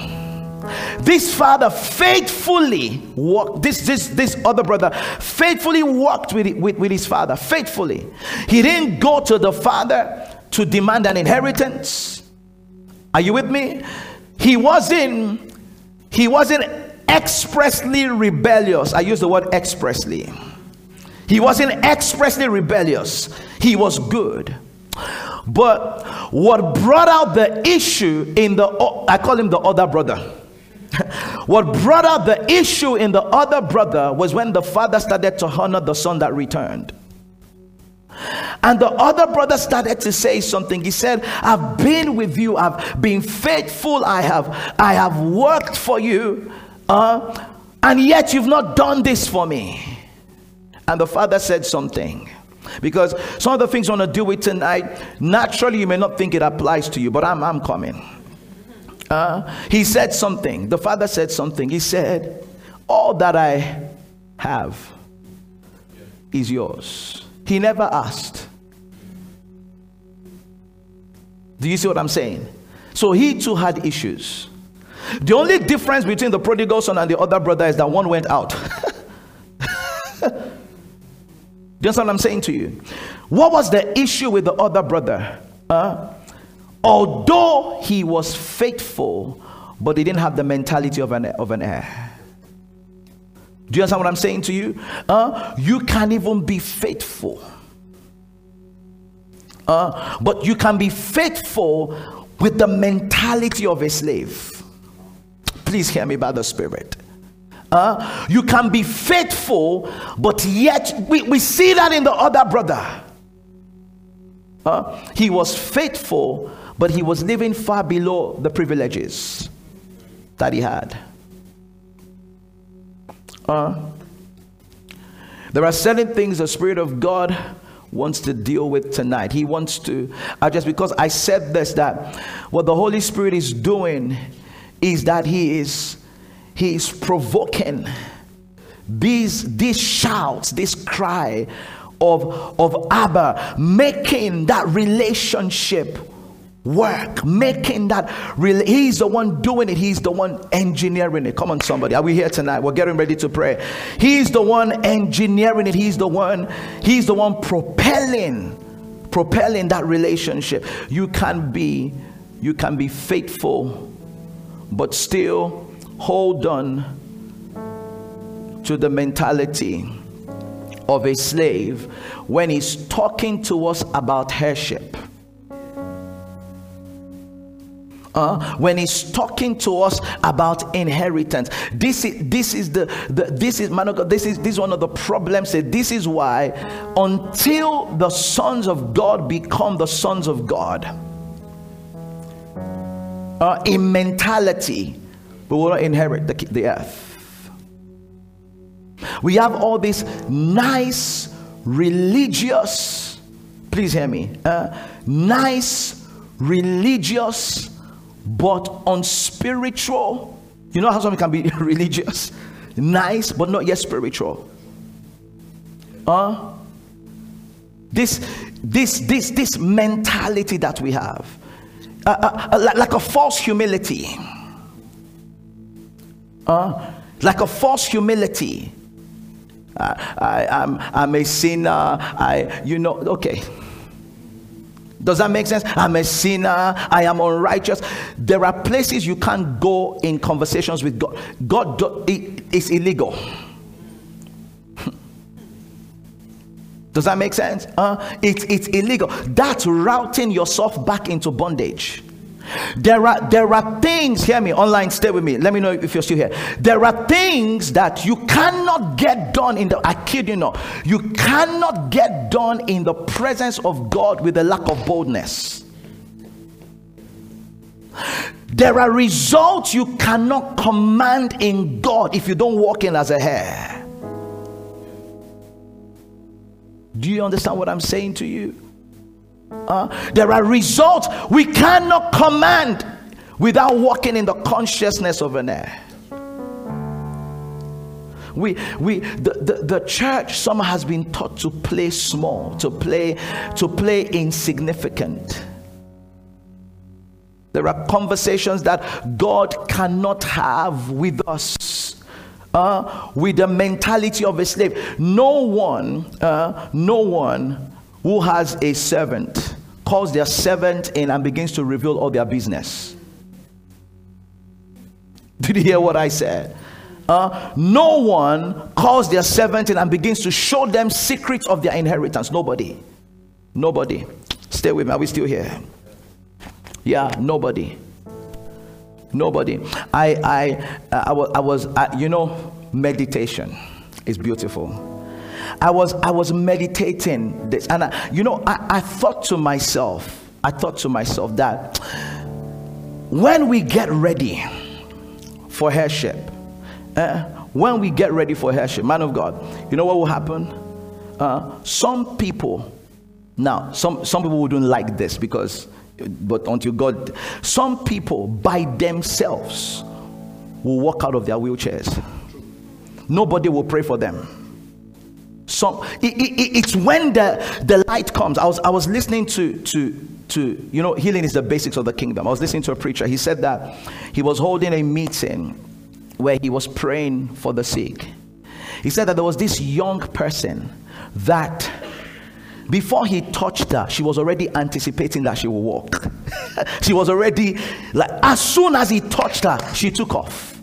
This father faithfully worked, this, this, this other brother faithfully worked with, with, with his father. Faithfully. He didn't go to the father to demand an inheritance. Are you with me? He wasn't, he wasn't expressly rebellious. I use the word expressly. He wasn't expressly rebellious, he was good. But what brought out the issue in the, I call him the other brother. what brought out the issue in the other brother was when the father started to honor the son that returned. And the other brother started to say something. He said, I've been with you, I've been faithful, I have I have worked for you, uh, and yet you've not done this for me. And the father said something. Because some of the things I want to deal with tonight, naturally you may not think it applies to you, but I'm, I'm coming. Uh, he said something. The father said something. He said, All that I have is yours. He never asked. Do you see what I'm saying? So he too had issues. The only difference between the prodigal son and the other brother is that one went out. understand what I'm saying to you? What was the issue with the other brother? Uh, although he was faithful, but he didn't have the mentality of an, of an heir. Do you understand what I'm saying to you? Uh, you can't even be faithful. Uh, but you can be faithful with the mentality of a slave. Please hear me by the Spirit. Uh, you can be faithful, but yet we, we see that in the other brother. Uh, he was faithful, but he was living far below the privileges that he had. Uh, there are certain things the Spirit of God wants to deal with tonight. He wants to, uh, just because I said this, that what the Holy Spirit is doing is that he is he is provoking these these shouts, this cry of of Abba, making that relationship work, making that really, he's the one doing it, he's the one engineering it. Come on, somebody. Are we here tonight? We're getting ready to pray. He's the one engineering it, he's the one, he's the one propelling, propelling that relationship. You can be, you can be faithful, but still hold on to the mentality of a slave when he's talking to us about heirship uh, when he's talking to us about inheritance. This is this is the, the this is man God, this is this is one of the problems. This is why until the sons of God become the sons of God, uh, in mentality, we will not inherit the, the earth. We have all these nice religious, please hear me, uh, nice religious but unspiritual. You know how someone can be religious, nice, but not yet spiritual. Uh, this, this, this, this mentality that we have, uh, uh, like, a false humility. Uh, like a false humility. Uh, I, I'm, I'm a sinner. I, you know, okay. Does that make sense? I'm a sinner. I am unrighteous. There are places you can't go in conversations with God. God do, it's illegal. Does that make sense? Uh, it's, it's illegal. That's routing yourself back into bondage. There are there are things, hear me online, stay with me. Let me know if you're still here. There are things that you cannot get done in the I kid you not, you cannot get done in the presence of God with a lack of boldness. There are results you cannot command in God if you don't walk in as a heir. Do you understand what I'm saying to you? Uh, there are results we cannot command without walking in the consciousness of an heir. We, we, the, the, the church somehow has been taught to play small, to play, to play insignificant. There are conversations that God cannot have with us. Uh, with the mentality of a slave. No one, uh, no one who has a servant calls their servant in and begins to reveal all their business. Did you hear what I said? Uh, no one calls their servant in and begins to show them secrets of their inheritance. Nobody. Nobody. Stay with me. Are we still here? Yeah, nobody. Nobody. I I I was I was I, you know meditation is beautiful. I was I was meditating this, and I, you know, I, I thought to myself, I thought to myself that when we get ready for heirship, uh, when we get ready for heirship, man of God, you know what will happen? Uh, some people, now some some people wouldn't like this because, but until God, some people by themselves will walk out of their wheelchairs. Nobody will pray for them some it, it, it's when the the light comes. I was i was listening to to to you know healing is the basics of the kingdom. I was listening to a preacher. He said that he was holding a meeting where he was praying for the sick. He said that there was this young person that before he touched her she was already anticipating that she will walk. She was already like as soon as he touched her she took off.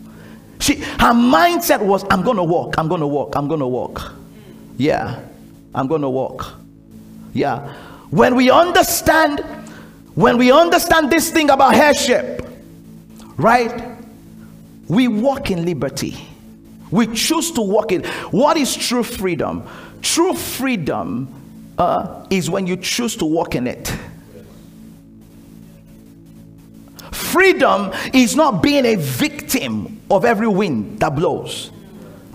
She her mindset was i'm gonna walk i'm gonna walk i'm gonna walk yeah, I'm going to walk. Yeah. When we understand, when we understand this thing about heirship, right? We walk in liberty. We choose to walk in. What is true freedom? True freedom uh, is when you choose to walk in it. Freedom is not being a victim of every wind that blows.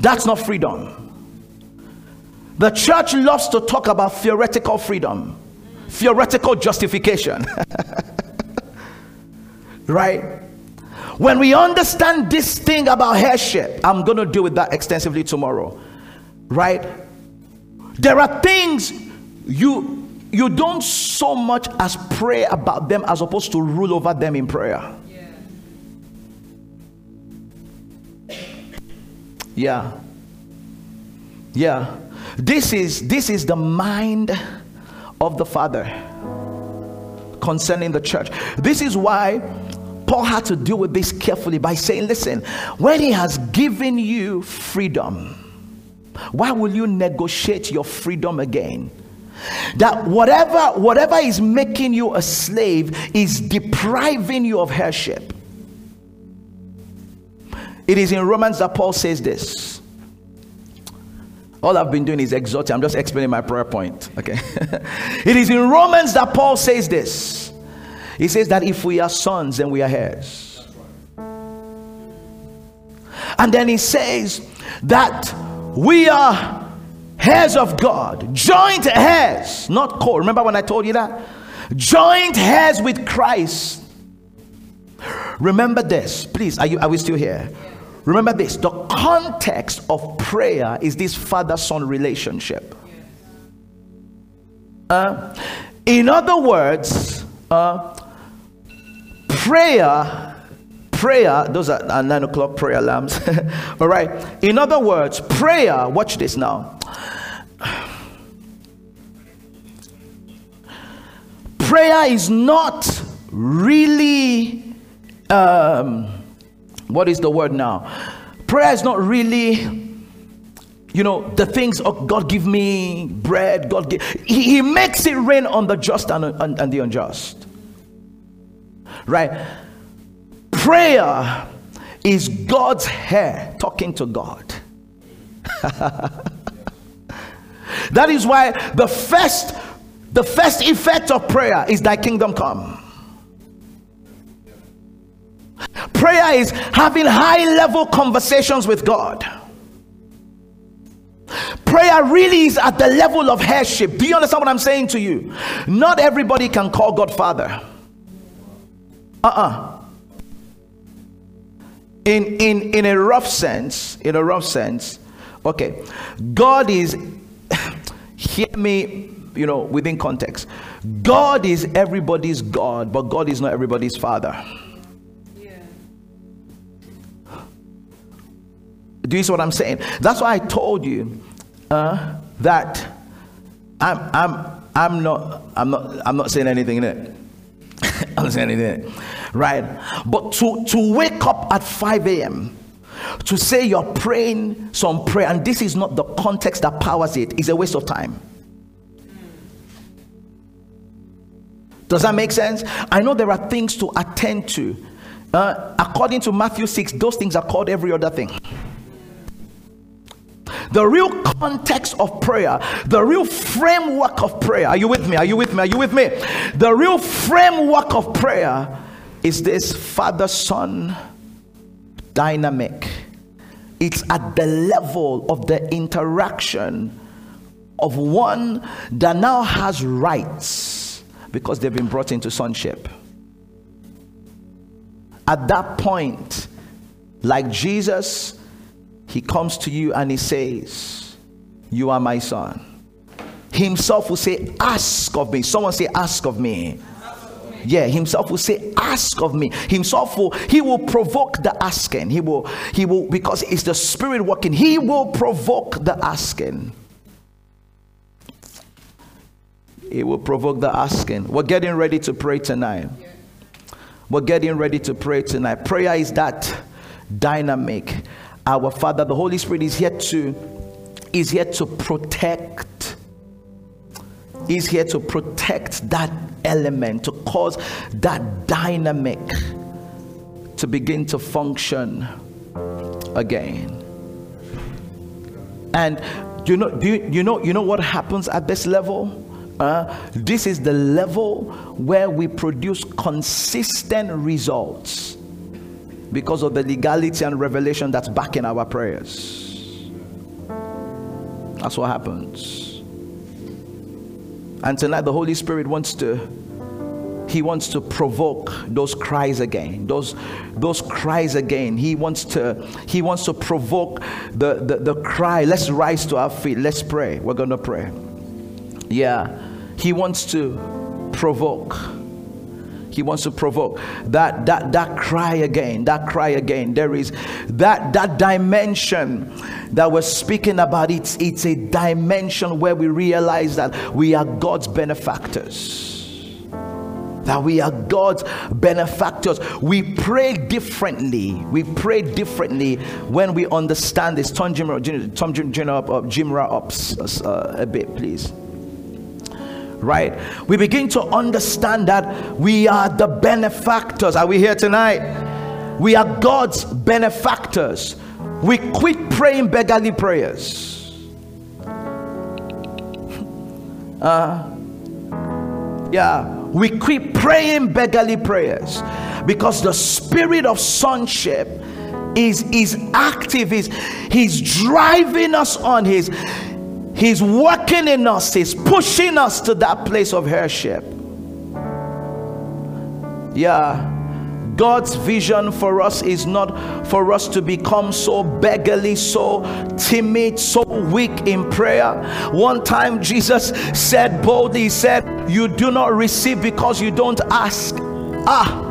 That's not freedom. The church loves to talk about theoretical freedom, theoretical justification. right? when we understand this thing about heirship, I'm going to deal with that extensively tomorrow. Right? There are things you you don't so much as pray about them as opposed to rule over them in prayer. Yeah. Yeah. This is this is the mind of the Father concerning the church. This is why Paul had to deal with this carefully by saying, listen, when he has given you freedom, why will you negotiate your freedom again? That whatever whatever is making you a slave is depriving you of heirship. It is in Romans that Paul says this. All I've been doing is exhorting. I'm just explaining my prayer point. Okay. it is in Romans that Paul says this. He says that if we are sons, then we are heirs. And then he says that we are heirs of God, joint heirs, not co. Remember when I told you that? Joint heirs with Christ. Remember this, please. Are you are we still here? Remember this the context of prayer is this father son relationship. Uh, in other words, uh, prayer, prayer, those are, are nine o'clock prayer alarms. All right. In other words, prayer, watch this now. Prayer is not really um, what is the word now? Prayer is not really, you know, the things of God give me bread, God give. He, he makes it rain on the just and, and, and the unjust. Right? Prayer is God's heir talking to God. that is why the first the first effect of prayer is thy kingdom come Prayer is having high level conversations with God. Prayer really is at the level of heirship. Do you understand what I'm saying to you? Not everybody can call God Father. Uh uh-uh. uh In, in, in a rough sense, in a rough sense, okay, God is, hear me, you know, within context. God is everybody's God, but God is not everybody's Father. Do you see what I'm saying? That's why I told you uh, that I'm I'm I'm not I'm not I'm not saying anything in it. I'm not saying anything, right? But to to wake up at 5 a.m. to say you're praying some prayer, and this is not the context that powers it, is a waste of time. Does that make sense? I know there are things to attend to. Uh, according to Matthew 6, those things are called every other thing. The real context of prayer, the real framework of prayer. Are you with me? Are you with me? Are you with me? The real framework of prayer is this father son dynamic. It's at the level of the interaction of one that now has rights because they've been brought into sonship. At that point, like Jesus, he comes to you and he says, You are my son. Himself will say, Ask of me. Someone say, Ask of me. Yeah, himself will say, Ask of me. Himself will, he will provoke the asking. He will, he will, because it's the spirit working, he will provoke the asking. He will provoke the asking. We're getting ready to pray tonight. We're getting ready to pray tonight. Prayer is that dynamic our Father, the Holy Spirit is here to is here to protect is here to protect that element to cause that dynamic to begin to function again. And you know do you, you know you know what happens at this level? Uh, this is the level where we produce consistent results because of the legality and revelation that's backing our prayers. That's what happens. And tonight, the Holy Spirit wants to he wants to provoke those cries again those those cries again he wants to he wants to provoke the the, the cry let's rise to our feet let's pray we're gonna pray yeah he wants to provoke he wants to provoke that that that cry again that cry again there is that that dimension that we're speaking about it's it's a dimension where we realize that we are god's benefactors that we are God's benefactors. We pray differently. We pray differently when we understand this. Tom Jim, Jim, Jim Jimra up uh, a bit, please. Right? We begin to understand that we are the benefactors. Are we here tonight? We are God's benefactors. We quit praying beggarly prayers. Uh, yeah we quit praying beggarly prayers because the spirit of sonship is is active is he's driving us on his he's working in us he's pushing us to that place of heirship yeah God's vision for us is not for us to become so beggarly, so timid, so weak in prayer. One time Jesus said boldly, He said, You do not receive because you don't ask. Ah.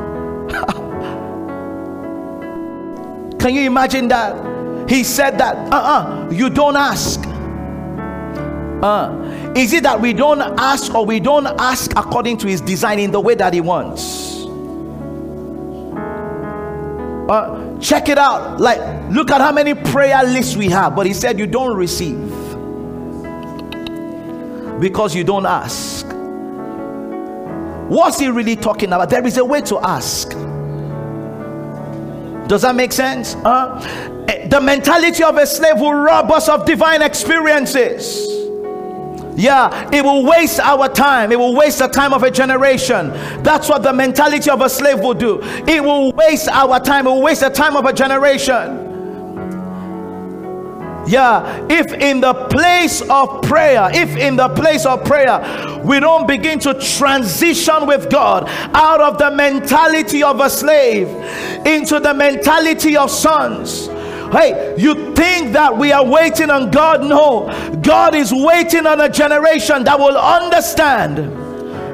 Can you imagine that? He said that, uh uh-uh, uh, you don't ask. Uh, is it that we don't ask or we don't ask according to his design in the way that he wants? Uh, check it out. Like, look at how many prayer lists we have. But he said, You don't receive because you don't ask. What's he really talking about? There is a way to ask. Does that make sense? Uh, the mentality of a slave will rob us of divine experiences. Yeah, it will waste our time. It will waste the time of a generation. That's what the mentality of a slave will do. It will waste our time. It will waste the time of a generation. Yeah, if in the place of prayer, if in the place of prayer, we don't begin to transition with God out of the mentality of a slave into the mentality of sons Hey, you think that we are waiting on God? No, God is waiting on a generation that will understand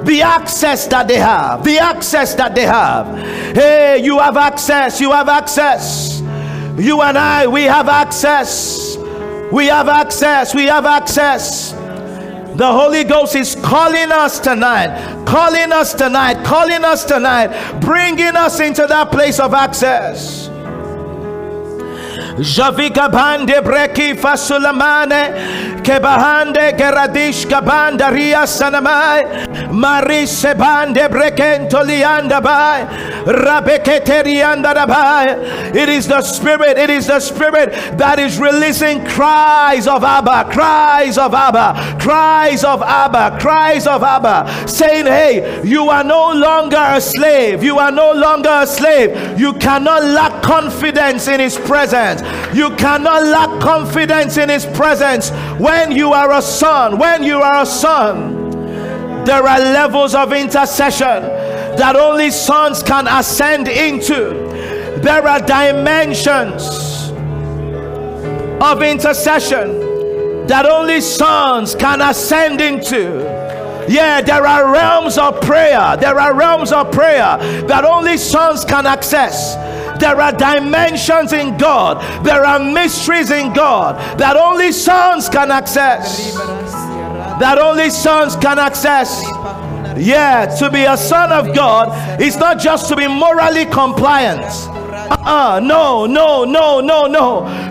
the access that they have. The access that they have. Hey, you have access. You have access. You and I, we have access. We have access. We have access. The Holy Ghost is calling us tonight, calling us tonight, calling us tonight, bringing us into that place of access. Javika bande breki fasulamane kebahande geradish kabanda ria sanamai. Marise bande brekento lianda bai rabeketerianda bai it is the spirit it is the spirit that is releasing cries of Abba cries of Abba cries of Abba cries of Abba saying hey you are no longer a slave you are no longer a slave. You cannot lack confidence in his presence you cannot lack confidence in His presence when you are a son. When you are a son, there are levels of intercession that only sons can ascend into. There are dimensions of intercession that only sons can ascend into. Yeah, there are realms of prayer. There are realms of prayer that only sons can access. There are dimensions in God, there are mysteries in God that only sons can access. That only sons can access. Yeah, to be a son of God is not just to be morally compliant uh-uh. No, no, no, no, no.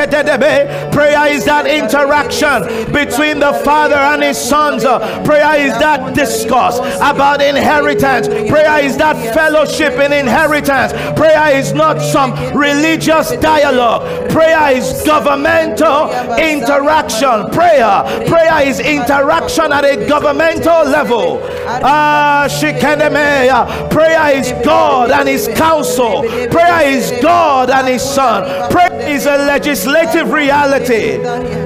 Prayer is that interaction between the Father and His sons. Prayer is that discourse about inheritance. Prayer is that fellowship in inheritance. Prayer is not some religious dialogue. Prayer is governmental interaction. Prayer, prayer is interaction at a governmental level. Ah, Prayer is God and His counsel. Prayer is God and His Son. Prayer is a legislative reality.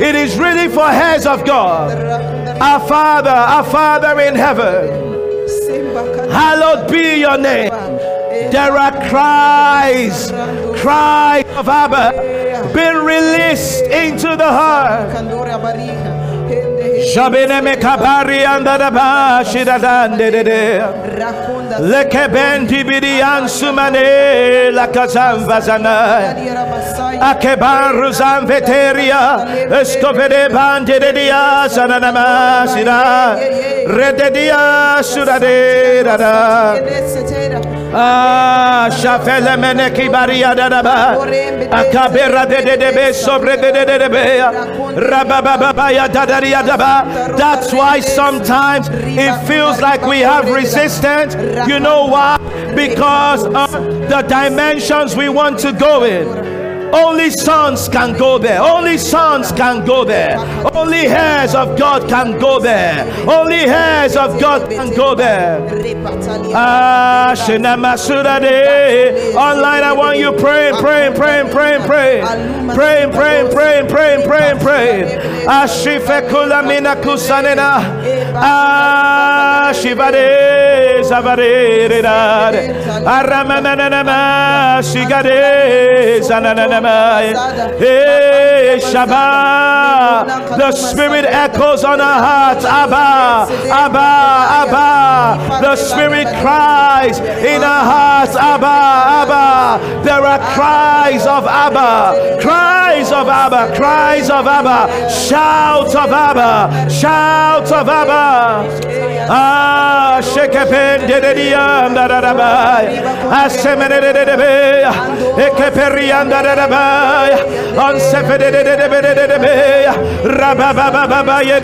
It is really for heads of God. Our Father, our Father in heaven. Hallowed be your name. There are cries, cries of Abba been released into the heart. Shabine me kabari anda da ba shida dande de de. Leke benti bidi ansumane la kazam vazana. Akeban ruzam veteria. Escovede bande de dia sanana masida. Rede dia surade da da. Ah, shafele mene kibaria da da ba. Akabera de de de be sobre de de de de be. Rababa ya da da ya da ba. That's why sometimes it feels like we have resistance. You know why? Because of the dimensions we want to go in. Only sons can go there. Only sons can go there. Only heirs of God can go there. Only heirs of God can go there. Ah, Online, I want you praying, praying, praying, praying, praying, praying, praying, praying, praying, praying, praying. Ashifekula mina kusanena. Ah, shivade, zavade, redade. Aramamana, shigade, zanana. The Spirit echoes on our hearts. Abba, Abba, Abba. The Spirit cries in our hearts. Abba, Abba. There are cries of Abba, cries of Abba, cries of Abba, shouts of Abba, shouts of Abba. Ah, shekepen de de diam da da da ba. Asemene de de de be. Ekeperian da rabaya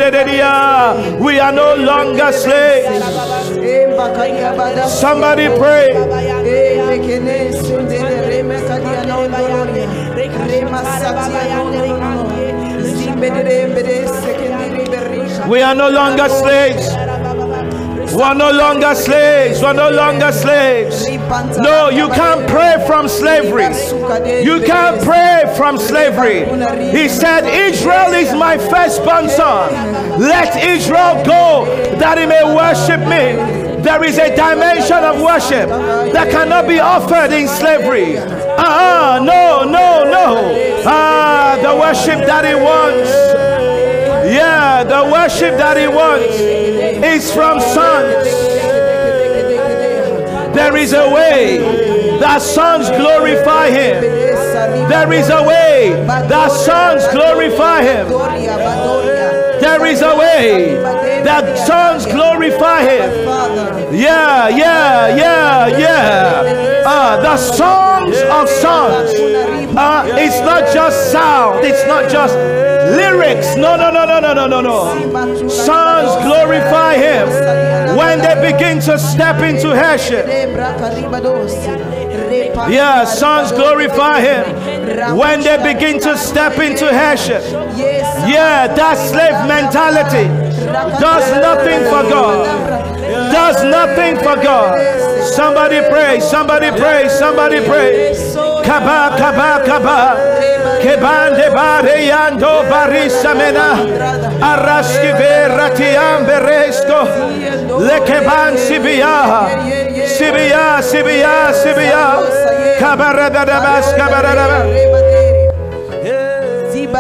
we are no longer slaves somebody pray we are no longer slaves we're no longer slaves. We're no longer slaves. No, you can't pray from slavery. You can't pray from slavery. He said, Israel is my firstborn son. Let Israel go that he may worship me. There is a dimension of worship that cannot be offered in slavery. Ah, uh-uh, no, no, no. Ah, the worship that he wants yeah, the worship that he wants is from sons. There is a way that sons glorify him. There is a way that sons glorify him. There is a way that sons glorify him. Yeah, yeah, yeah, yeah. Uh, the songs of sons. Uh, it's not just sound. It's not just lyrics. No, no, no, no, no, no, no, no. Sons glorify Him when they begin to step into heirship. Yeah, sons glorify Him when they begin to step into heirship. Yeah, that slave mentality does nothing for God. Does nothing for God. Somebody pray, somebody pray, somebody pray. Kaba, kaba, kaba. Kebande bare yando barisa mena araski veratiam beresto lekeban sibia sibia sibia sibia kabarada dabas kabarada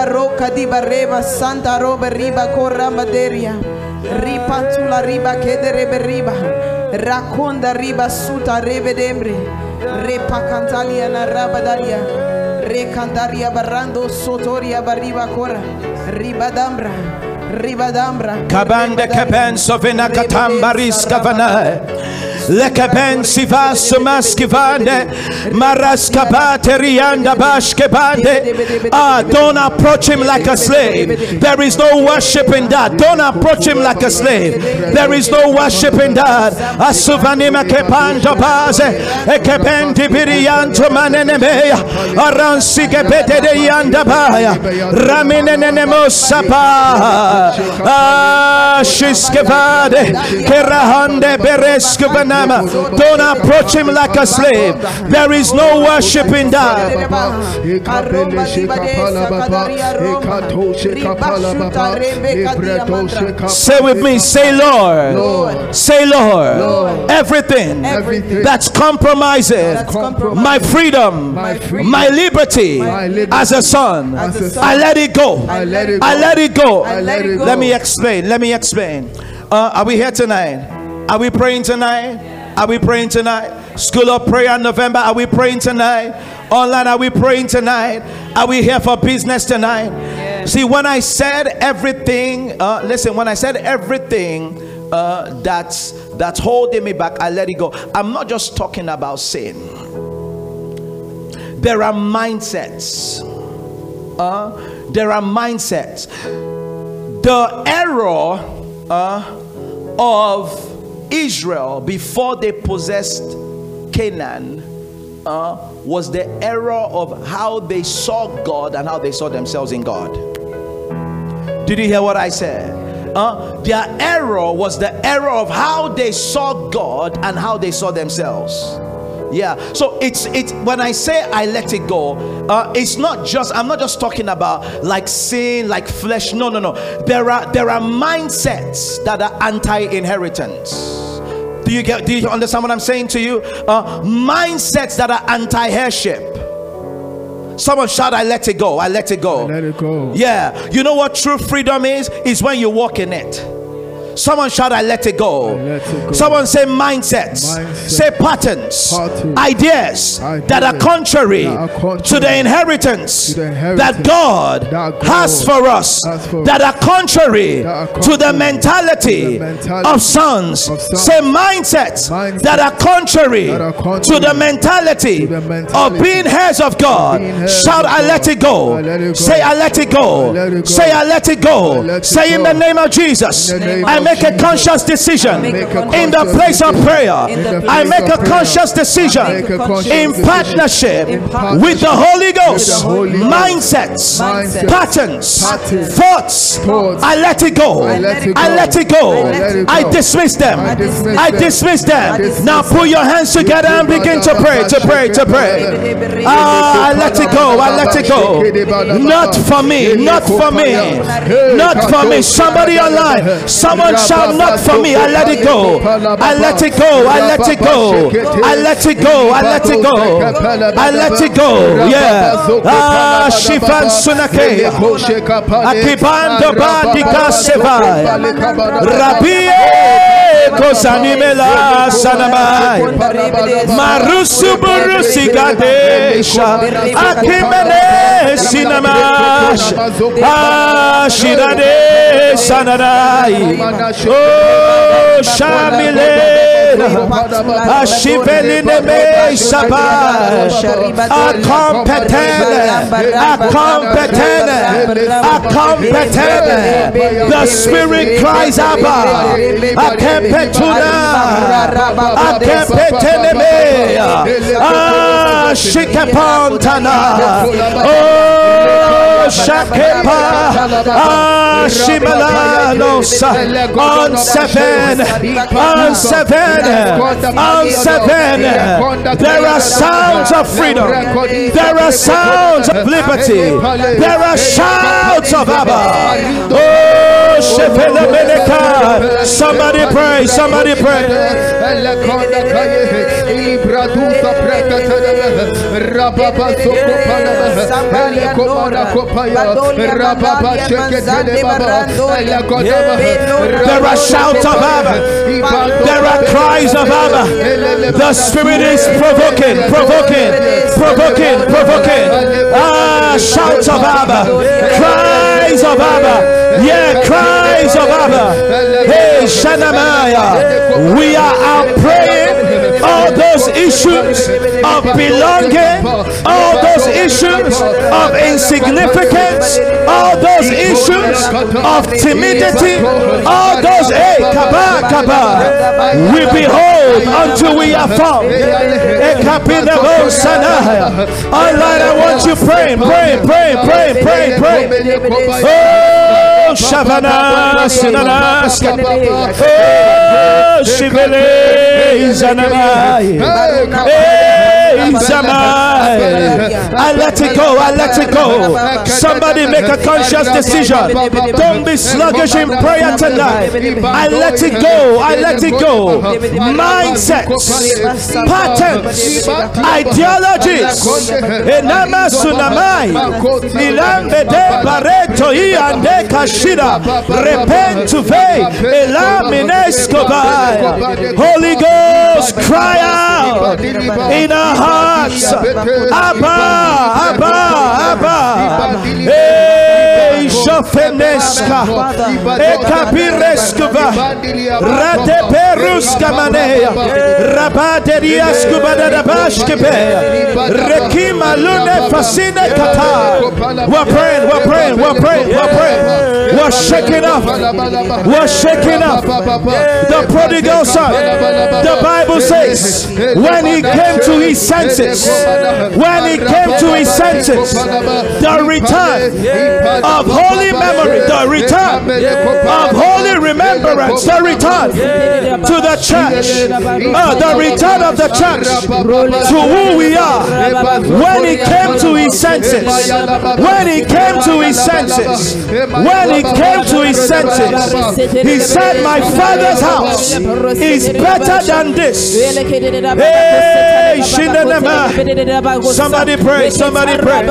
roca di barreva santa roba riba corramba deria. Ripatula riba kedere riba. rakonda riba suta rebe dembre repakantalia na raba daria. Rekandaria barrando sotoria bariba corra riba dambra riba dambra. Kabande kapenso vena katamba riska Lekeben sivas maskivande. Maraskabate rianda. Ah, don't approach him like a slave. There is no worship in that. Don't approach him like a slave. There is no worship in that. Asuvanima kepando baze. Ekebendi birianto manenemeya. Aransi kebete de yanda baya. Raminenemo sapa. Ah, shiskevade. Kerahande Don't approach him like a slave. There is no worship in that. Say with me, say Lord. Lord. Say Lord. Lord. Everything, Everything that's compromising my freedom, my liberty, as a son. I let it go. I let it I go. let it go. I let it go. Let me explain. Let me explain. Uh, are we here tonight? Are we praying tonight? Are we praying tonight? School of Prayer November. Are we praying tonight? Online. Are we praying tonight? Are we here for business tonight? See, when I said everything, uh, listen. When I said everything uh, that's that's holding me back, I let it go. I'm not just talking about sin. There are mindsets. Uh, there are mindsets. The error uh, of Israel before they possessed Canaan uh, was the error of how they saw God and how they saw themselves in God. Did you hear what I said? Uh, their error was the error of how they saw God and how they saw themselves. Yeah, so it's it's when I say I let it go, uh, it's not just I'm not just talking about like sin, like flesh. No, no, no. There are there are mindsets that are anti-inheritance. Do you get? Do you understand what I'm saying to you? Uh, mindsets that are anti-heirship. Someone shout, "I let it go! I let it go!" Let it go. Yeah, you know what true freedom is? Is when you walk in it. Someone shout, I let it go. let it go. Someone say mindsets. Mindset. Say patterns. Patterns. Ideas, Ideas that are contrary, that are contrary to the inheritance, to the that God, that God has for us. for that are contrary, That are to the contrary mentality, to the mentality of sons. of sons. Say mindsets, Mindsets that are contrary, are to the mentality, to the of mentality being heirs of God. heirs Shout, I let God. it go. I let it go. Say, I let it go. I let it go. Say, I let it go. I let it Say, in the name of Jesus, In the name I of make a conscious decision in the place of prayer. I make a conscious decision Make a conscious in partnership with the Holy Ghost. With the Holy Ghost. Mindsets, patterns, Patterns. thoughts. Thoughts. I let it go. I let it go. let it go. I let it I go. dismiss them. I dismiss them. dismiss them. I dismiss Now them. put your hands together and begin to pray, to pray, to pray. Ah, I let it go. I let it go. Not for me. Not for me. Not for me. Somebody online. Someone shout, not for me. I let it go. I let it go. I let it go. I let it go. I let it go. I let it go. Yeah. Ah, Shifan Sunake. Akibando Bandika Sevai. Rabie Kosanimela Sanamai. Marusu Burusi Gadesha. Akimene Sinamash. Ah, Shirade Sanadai. Oh, Shamile. Ashiveline me Sabai. Accompetene. Accompetene. Accompetene. The Spirit cries Abba. Akempetuna. Akempetene me. Shikepontana. Oh, Shakepa. Ah, Shimalanos. On seven. On seven. On seven. There are sounds of freedom. There are sounds of liberty. There are shouts of Abba. Oh. Somebody pray. Somebody pray. There are shouts of Abba. There are cries of Abba. The Spirit is provoking, provoking, provoking, provoking. Ah, shouts of Abba. Cries of Abba. Yeah, cries of Abba. Hey, Shanamaya. We are out praying issues of belonging, all those issues of insignificance, all those issues of timidity, all those, hey, kaba, kaba, we behold until we are found. All right, I want you praying, praying, praying, praying, praying, praying. Oh, Oh, Shavana, Sinanaska, beleza, Shivelei, Zananai, Hey, Zamai. I I let it go, I let it go. Somebody make a conscious decision. Don't be sluggish in prayer tonight. I let it go, I let it go. Mindsets, patterns, ideologies. Enama sunamai. Ilambe de bareto i ande kashira. Repentu ve. Elaminescobai. Holy Ghost, cry out in our hearts. Abba, Abba, Abba. Hey, Jofenesca. Ekapireskova. Rate peruska manea. Rabaderias kubadadabashkepe. Rekima lune fasine kata. We're praying, we're praying, we're praying, we're praying. We're shaking up. We're shaking up. The prodigal son. The Bible says, when he came to his senses, when he came to his senses, the return of holy memory, the return of holy remembrance, the return to the church, uh, the return of the church to who we are. When he came to his senses, when he came to his senses, when he came to his senses, he said, My father's house is better than this. Hey, Shindanema. Somebody pray, somebody pray.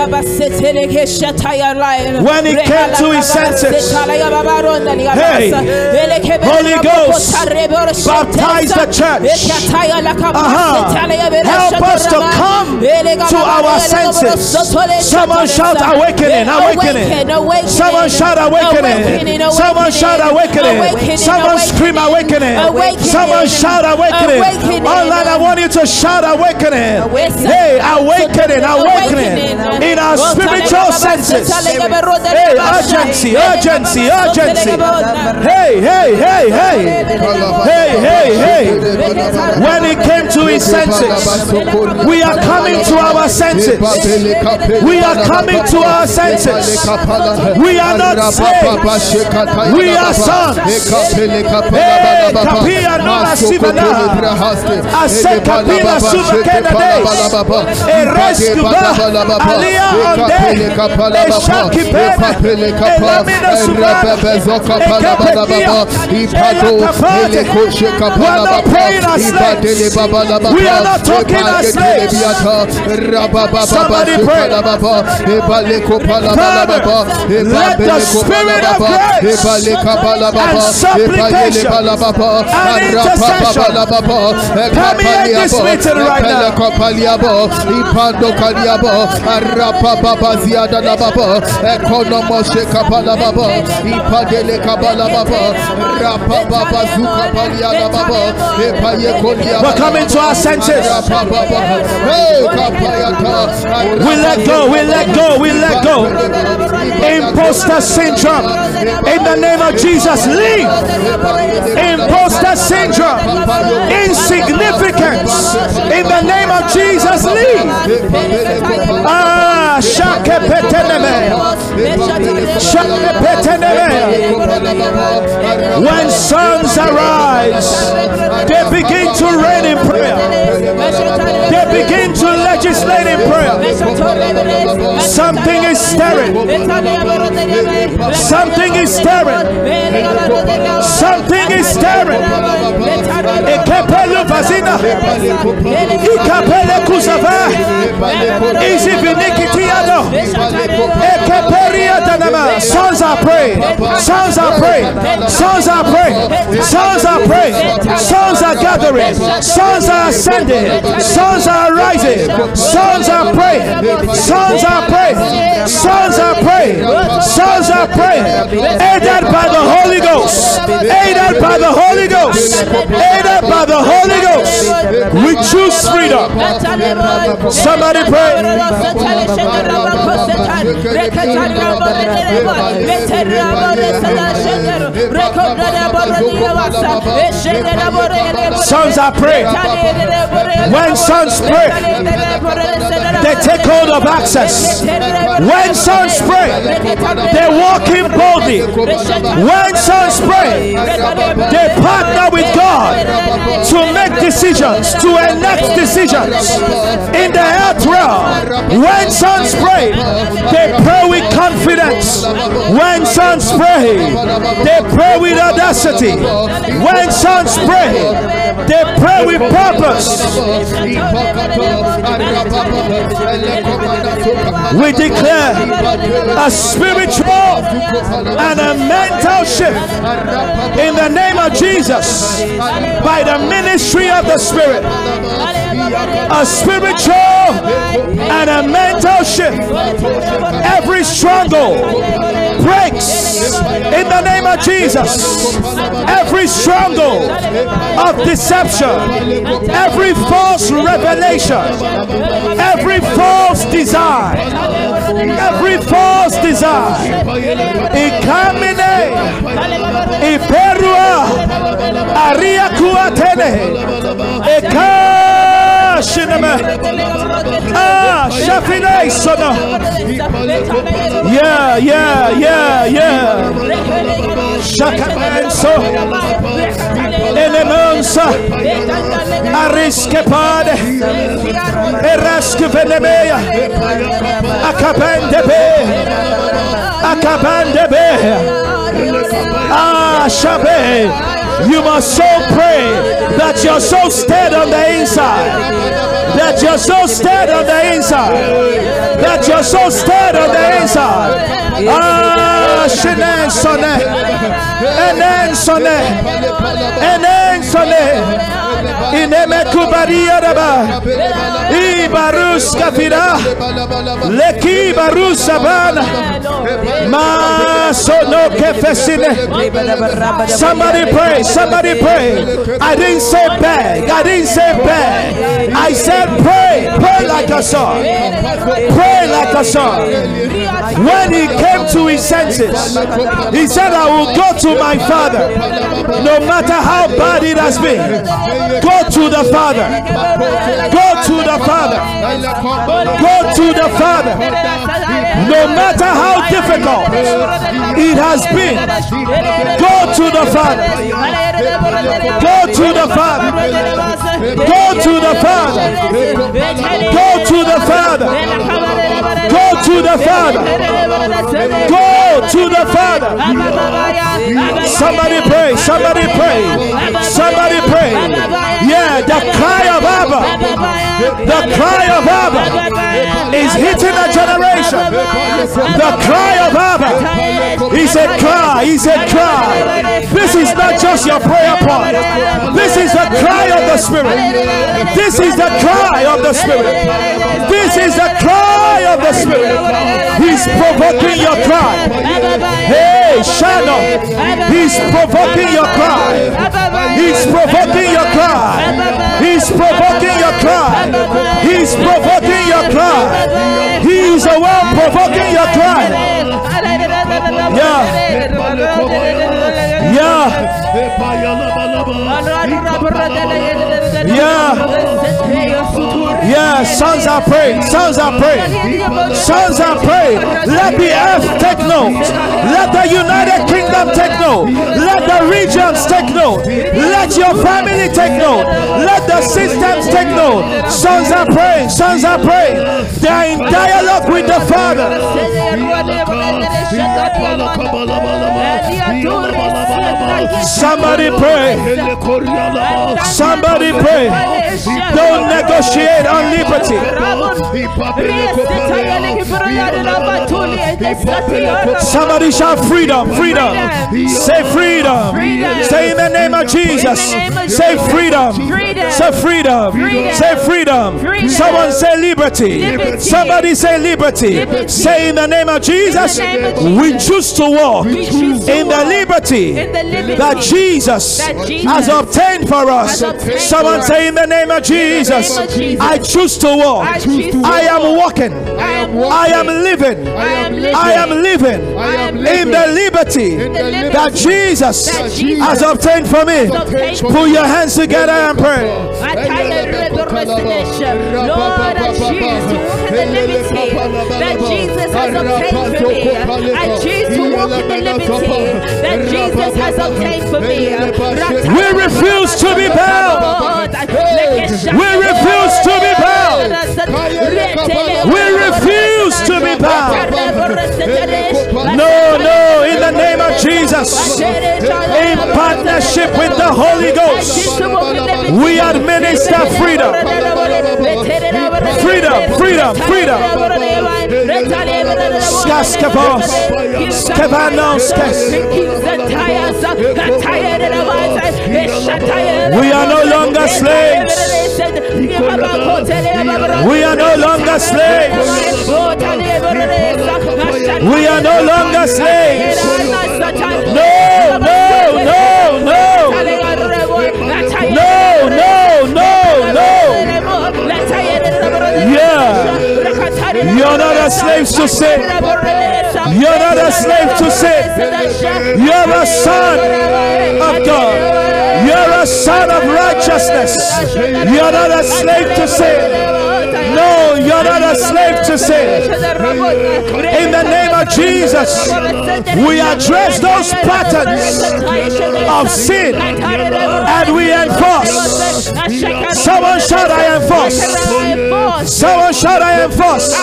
When he came to his senses, hey, Holy Ghost, baptize the church. Uh-huh. Help us to come to our senses. Someone shout awakening, awakening. Someone shout awakening. Someone shout awakening. Someone scream awakening. Someone shout awakening. Online, I want you to shout awakening. Hey, awakening, awakening in our spiritual senses. Hey, urgency, urgency, urgency. Hey, hey, hey, hey. Hey, hey, hey. When he came to his senses, we are coming to our senses. We are coming to our senses. We are not slaves. We are sons. Hey, kapia. We are not talking as slaves. Spirit of grace and supplication and intercession permeate this meeting right now. We're coming to our senses. We let go, we let go, we let go. Imposter syndrome. In the name of Jesus, leave. Imposter syndrome. Insignificance. In the name of Jesus, leave. When sons arise, they begin to reign in prayer. They begin to legislate in prayer. Something is stirring. Something is stirring. Something is stirring. Ekepele vazina. Ikapele kusava. Easy vinikitiado. Ekeperia danama. Sons are praying. Sons are praying. Sons are praying. Sons are praying. Sons are gathering. Sons are ascending. Sons are rising. Sons are praying. Sons are praying. Sons are praying. Sons are praying. Aided by the Holy Ghost. Aided by the Holy Ghost. Aided by the Holy Ghost. We choose freedom. Somebody pray. Sons are praying. When sons pray, they take hold of access. When sons pray, they walk in boldly. When sons pray, they partner with God to make decisions, to enact decisions in the earth realm. When sons pray, they pray with confidence. When sons pray, they pray with audacity. When sons pray, they pray with purpose. We declare a spiritual and a mental shift in the name of Jesus by the ministry of the Spirit. A spiritual and a mental shift. Every struggle breaks in the name of Jesus. Every struggle of deception, every false revelation, every false desire, every false desire. Ikamine, Iperua, Aria Kuatene, Eka Shineme, Ah, Shafine Sono. Yeah, yeah, yeah, yeah. Shakamanso, Elemensa, Ariskepade, Eraskevenemeya, Akapendebe, Akapendebe, Ah, Shabe. You must so pray that you're so stead on the inside. That you're so stead on the inside. That you're so stead on the inside. Ah, Shinen Sone. Enen Sone. Enen Sone. Ineme kubaria raba. Ibarus kafira. Leki barus abana. Ma sono kefesine. Somebody pray. Somebody pray. I didn't say beg. I didn't say beg. I said pray. Pray like a son. Pray like a son. When he came to his senses, he said, I will go to my father. No matter how bad it has been. Go to the father. Go to the father. Go to the father. No matter how difficult it has been. Go to the father. Go to the Father. Go to the Father. Go to the Father. Go to the Father. Go to the Father. Somebody pray. Somebody pray. Somebody pray. Yeah, the cry of Abba. The cry of Abba is hitting a generation. The cry of Abba is a cry. Is a cry. This is not just your prayer point. This is the cry of the Spirit. This is the cry of the Spirit. This is the cry of the Spirit. He's provoking your cry. Hey, Shannon. He's provoking your cry. He's provoking your cry. He's provoking your cry. He's provoking your cry. He's the one provoking your cry. Yeah. Yeah. Yeah. Yeah. Sons are praying. Sons are praying. Sons are praying. Let the earth take note. Let the United Kingdom take note. Let the regions take note. Let your family take note. Let the systems take note. Sons are praying. Sons are praying. They are in dialogue with the Father. Somebody pray. Somebody pray. Don't negotiate on liberty. Somebody shout freedom, freedom. Say freedom. Say in the name of Jesus. Say freedom. Say freedom. Say freedom. Someone say liberty. Somebody say liberty. Say in the name of Jesus, we choose to walk We choose to in the liberty in the liberty that Jesus has obtained for us. Someone say in the name of Jesus, of Jesus. I choose to walk. I choose to I am walking. I am walking. living. I am living. I am living in the liberty that Jesus has obtained for me. Put your hands together and pray. I tell you, resurrection. Lord, I choose to walk in the liberty that Jesus has obtained for me. I choose to walk in the liberty that Jesus has obtained for me. We refuse to be bound. We refuse to be bound. We refuse to be bound. No, no, in the name of Jesus, in partnership with the Holy Ghost, we administer freedom. Freedom, freedom, freedom. We are no longer slaves. We are no longer slaves. We are no longer slaves. No, You're not a slave to sin. You're not a slave to sin. You're a son of God. You're a son of righteousness. You're not a slave to sin. No, you're not a slave to sin. In the name of Jesus, we address those patterns of sin and we enforce. Someone shout, I enforce. Someone shout, I enforce.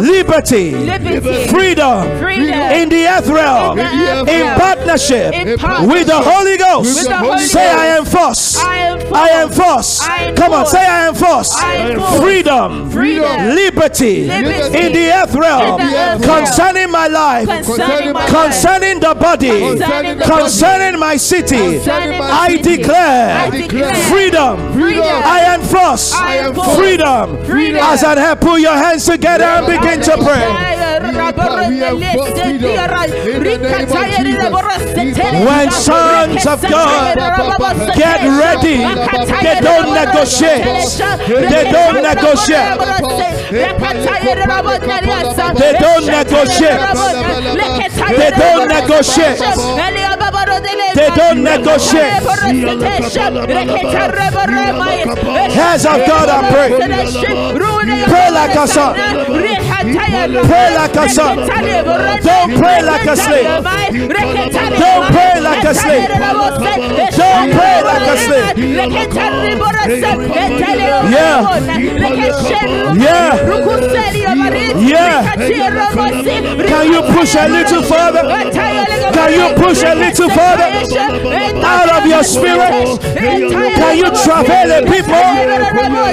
Liberty, Liberty. freedom in the earth realm, In the earth in realm. Partnership with the Holy Ghost. With the Holy Say, I am enforce. I am I Come on, say, I am enforce. Freedom, Freedom. liberty, in the earth realm In the earth concerning my life, Concerning the body, Concerning my city. I declare freedom. Freedom. I I enforce freedom. freedom. As I have put your hands together and begin to pray. When sons of God get ready, they don't negotiate. They don't negotiate. They don't negotiate. They don't negotiate. They don't negotiate. Hands of God I pray. Pray like a son. Pray like a son. Don't pray like a slave. Don't pray like a slave. Don't pray like a slave. Yeah. Yeah. Yeah. Can you push a little further? Can you push a little further? Out of your spirit. Can you travel the people?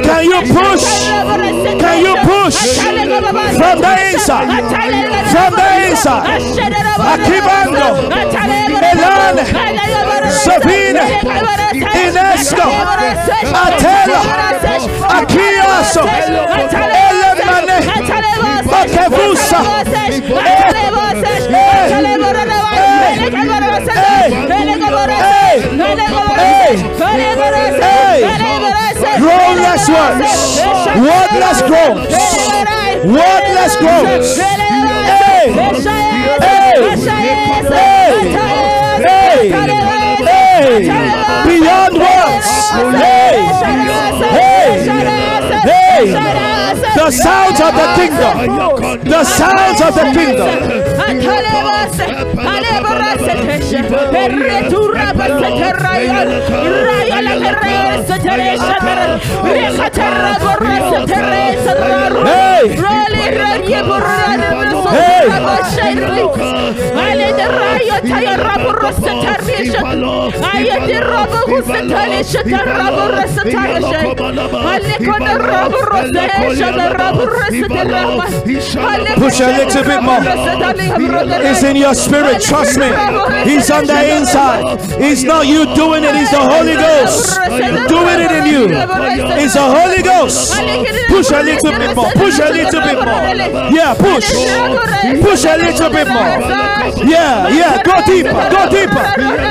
Can you push? Can you push from the inside? From the inside. Akibando. Elane. Sabine. Inesco. Atela. Akiaso. Elemane. Bakevusa. Groanless ones. Wordless groans. Wordless groans. Hey. Hey. Hey. Hey. Beyond words. Hey. Hey. The sounds of the kingdom. The sounds of the kingdom. Push a little bit more. It's in your spirit. Trust me. He's on the inside. It's not you doing it. It's the Holy Ghost doing it in you. It's the Holy Ghost. Push a little bit more. Push a little bit more. Yeah, push. Push a little bit more. Yeah, yeah. Go deeper. Go deeper.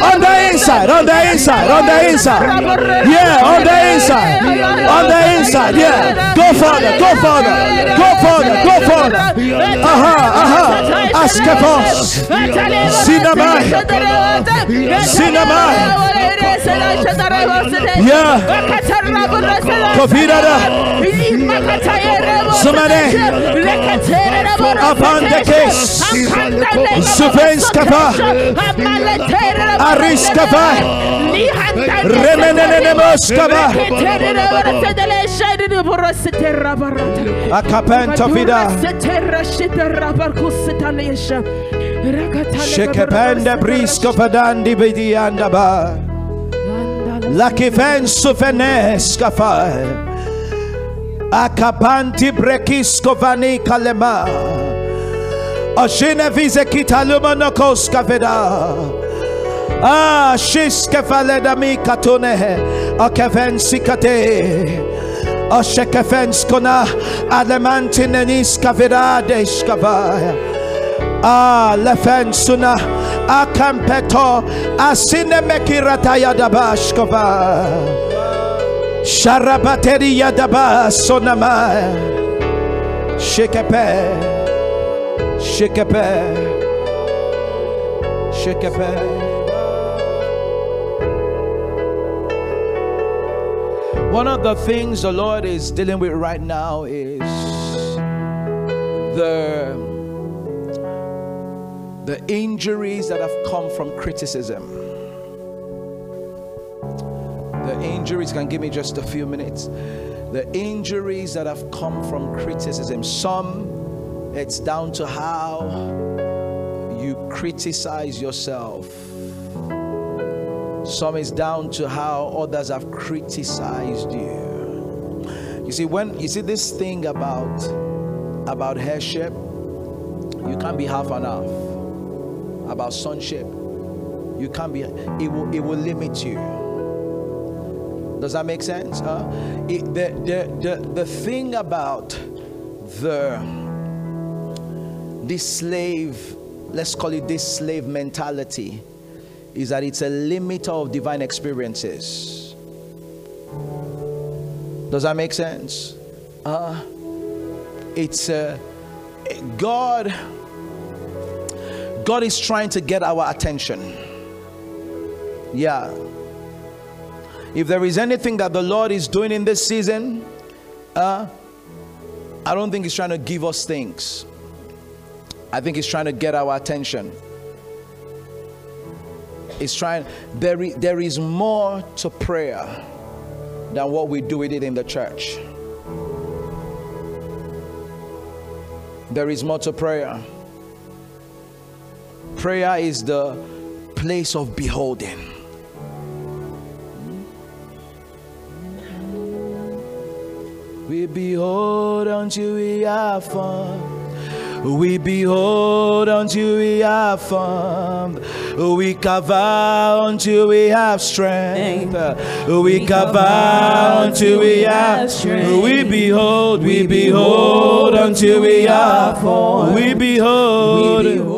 On the inside. On the inside. On the inside. Yeah, on the inside. On the inside. Yeah. Go further. Go further. Go further. Go further. Aha. Aha. Ask Askepos. Sinamai. Sinamai. Yeah. Kovirada. Sumane. Apandekes. Suvenskapa. Ariskapa. Remenenemoskapa. Akapenta vida. Shekepende brisko padandi bidianda ba. Lakifen sufeneska fa. Akapanti brekisko vani kalema. Ashine vize kitaluma nokoska veda. Ah, shiske faleda mi katune. Akeven sikate. Ashkefen skona. Alemantiniska vidade skavaya. Ah, lefen suna akampeto asine mekirata yadabashkova. Sharabateri yadaba sonama shikepe shikepe shikepe. One of the things the Lord is dealing with right now is the the injuries that have come from criticism. The injuries can give me just a few minutes. The injuries that have come from criticism. Some, it's down to how you criticize yourself. Some is down to how others have criticized you. You see, when you see this thing about about heirship, you can't be half and half about sonship you can't be it will it will limit you. Does that make sense huh? It, the, the, the, the thing about the this slave let's call it this slave mentality is that it's a limiter of divine experiences. Does that make sense? Uh, it's a god God is trying to get our attention. Yeah. If there is anything that the Lord is doing in this season, uh, I don't think He's trying to give us things. I think He's trying to get our attention. He's trying, there is, there is more to prayer than what we do with it in the church. There is more to prayer. Prayer is the place of beholding. We behold until we are formed. We behold until we are formed. We cover until we have strength. We cover until we have strength. We behold, we behold until we are formed. We behold. We behold.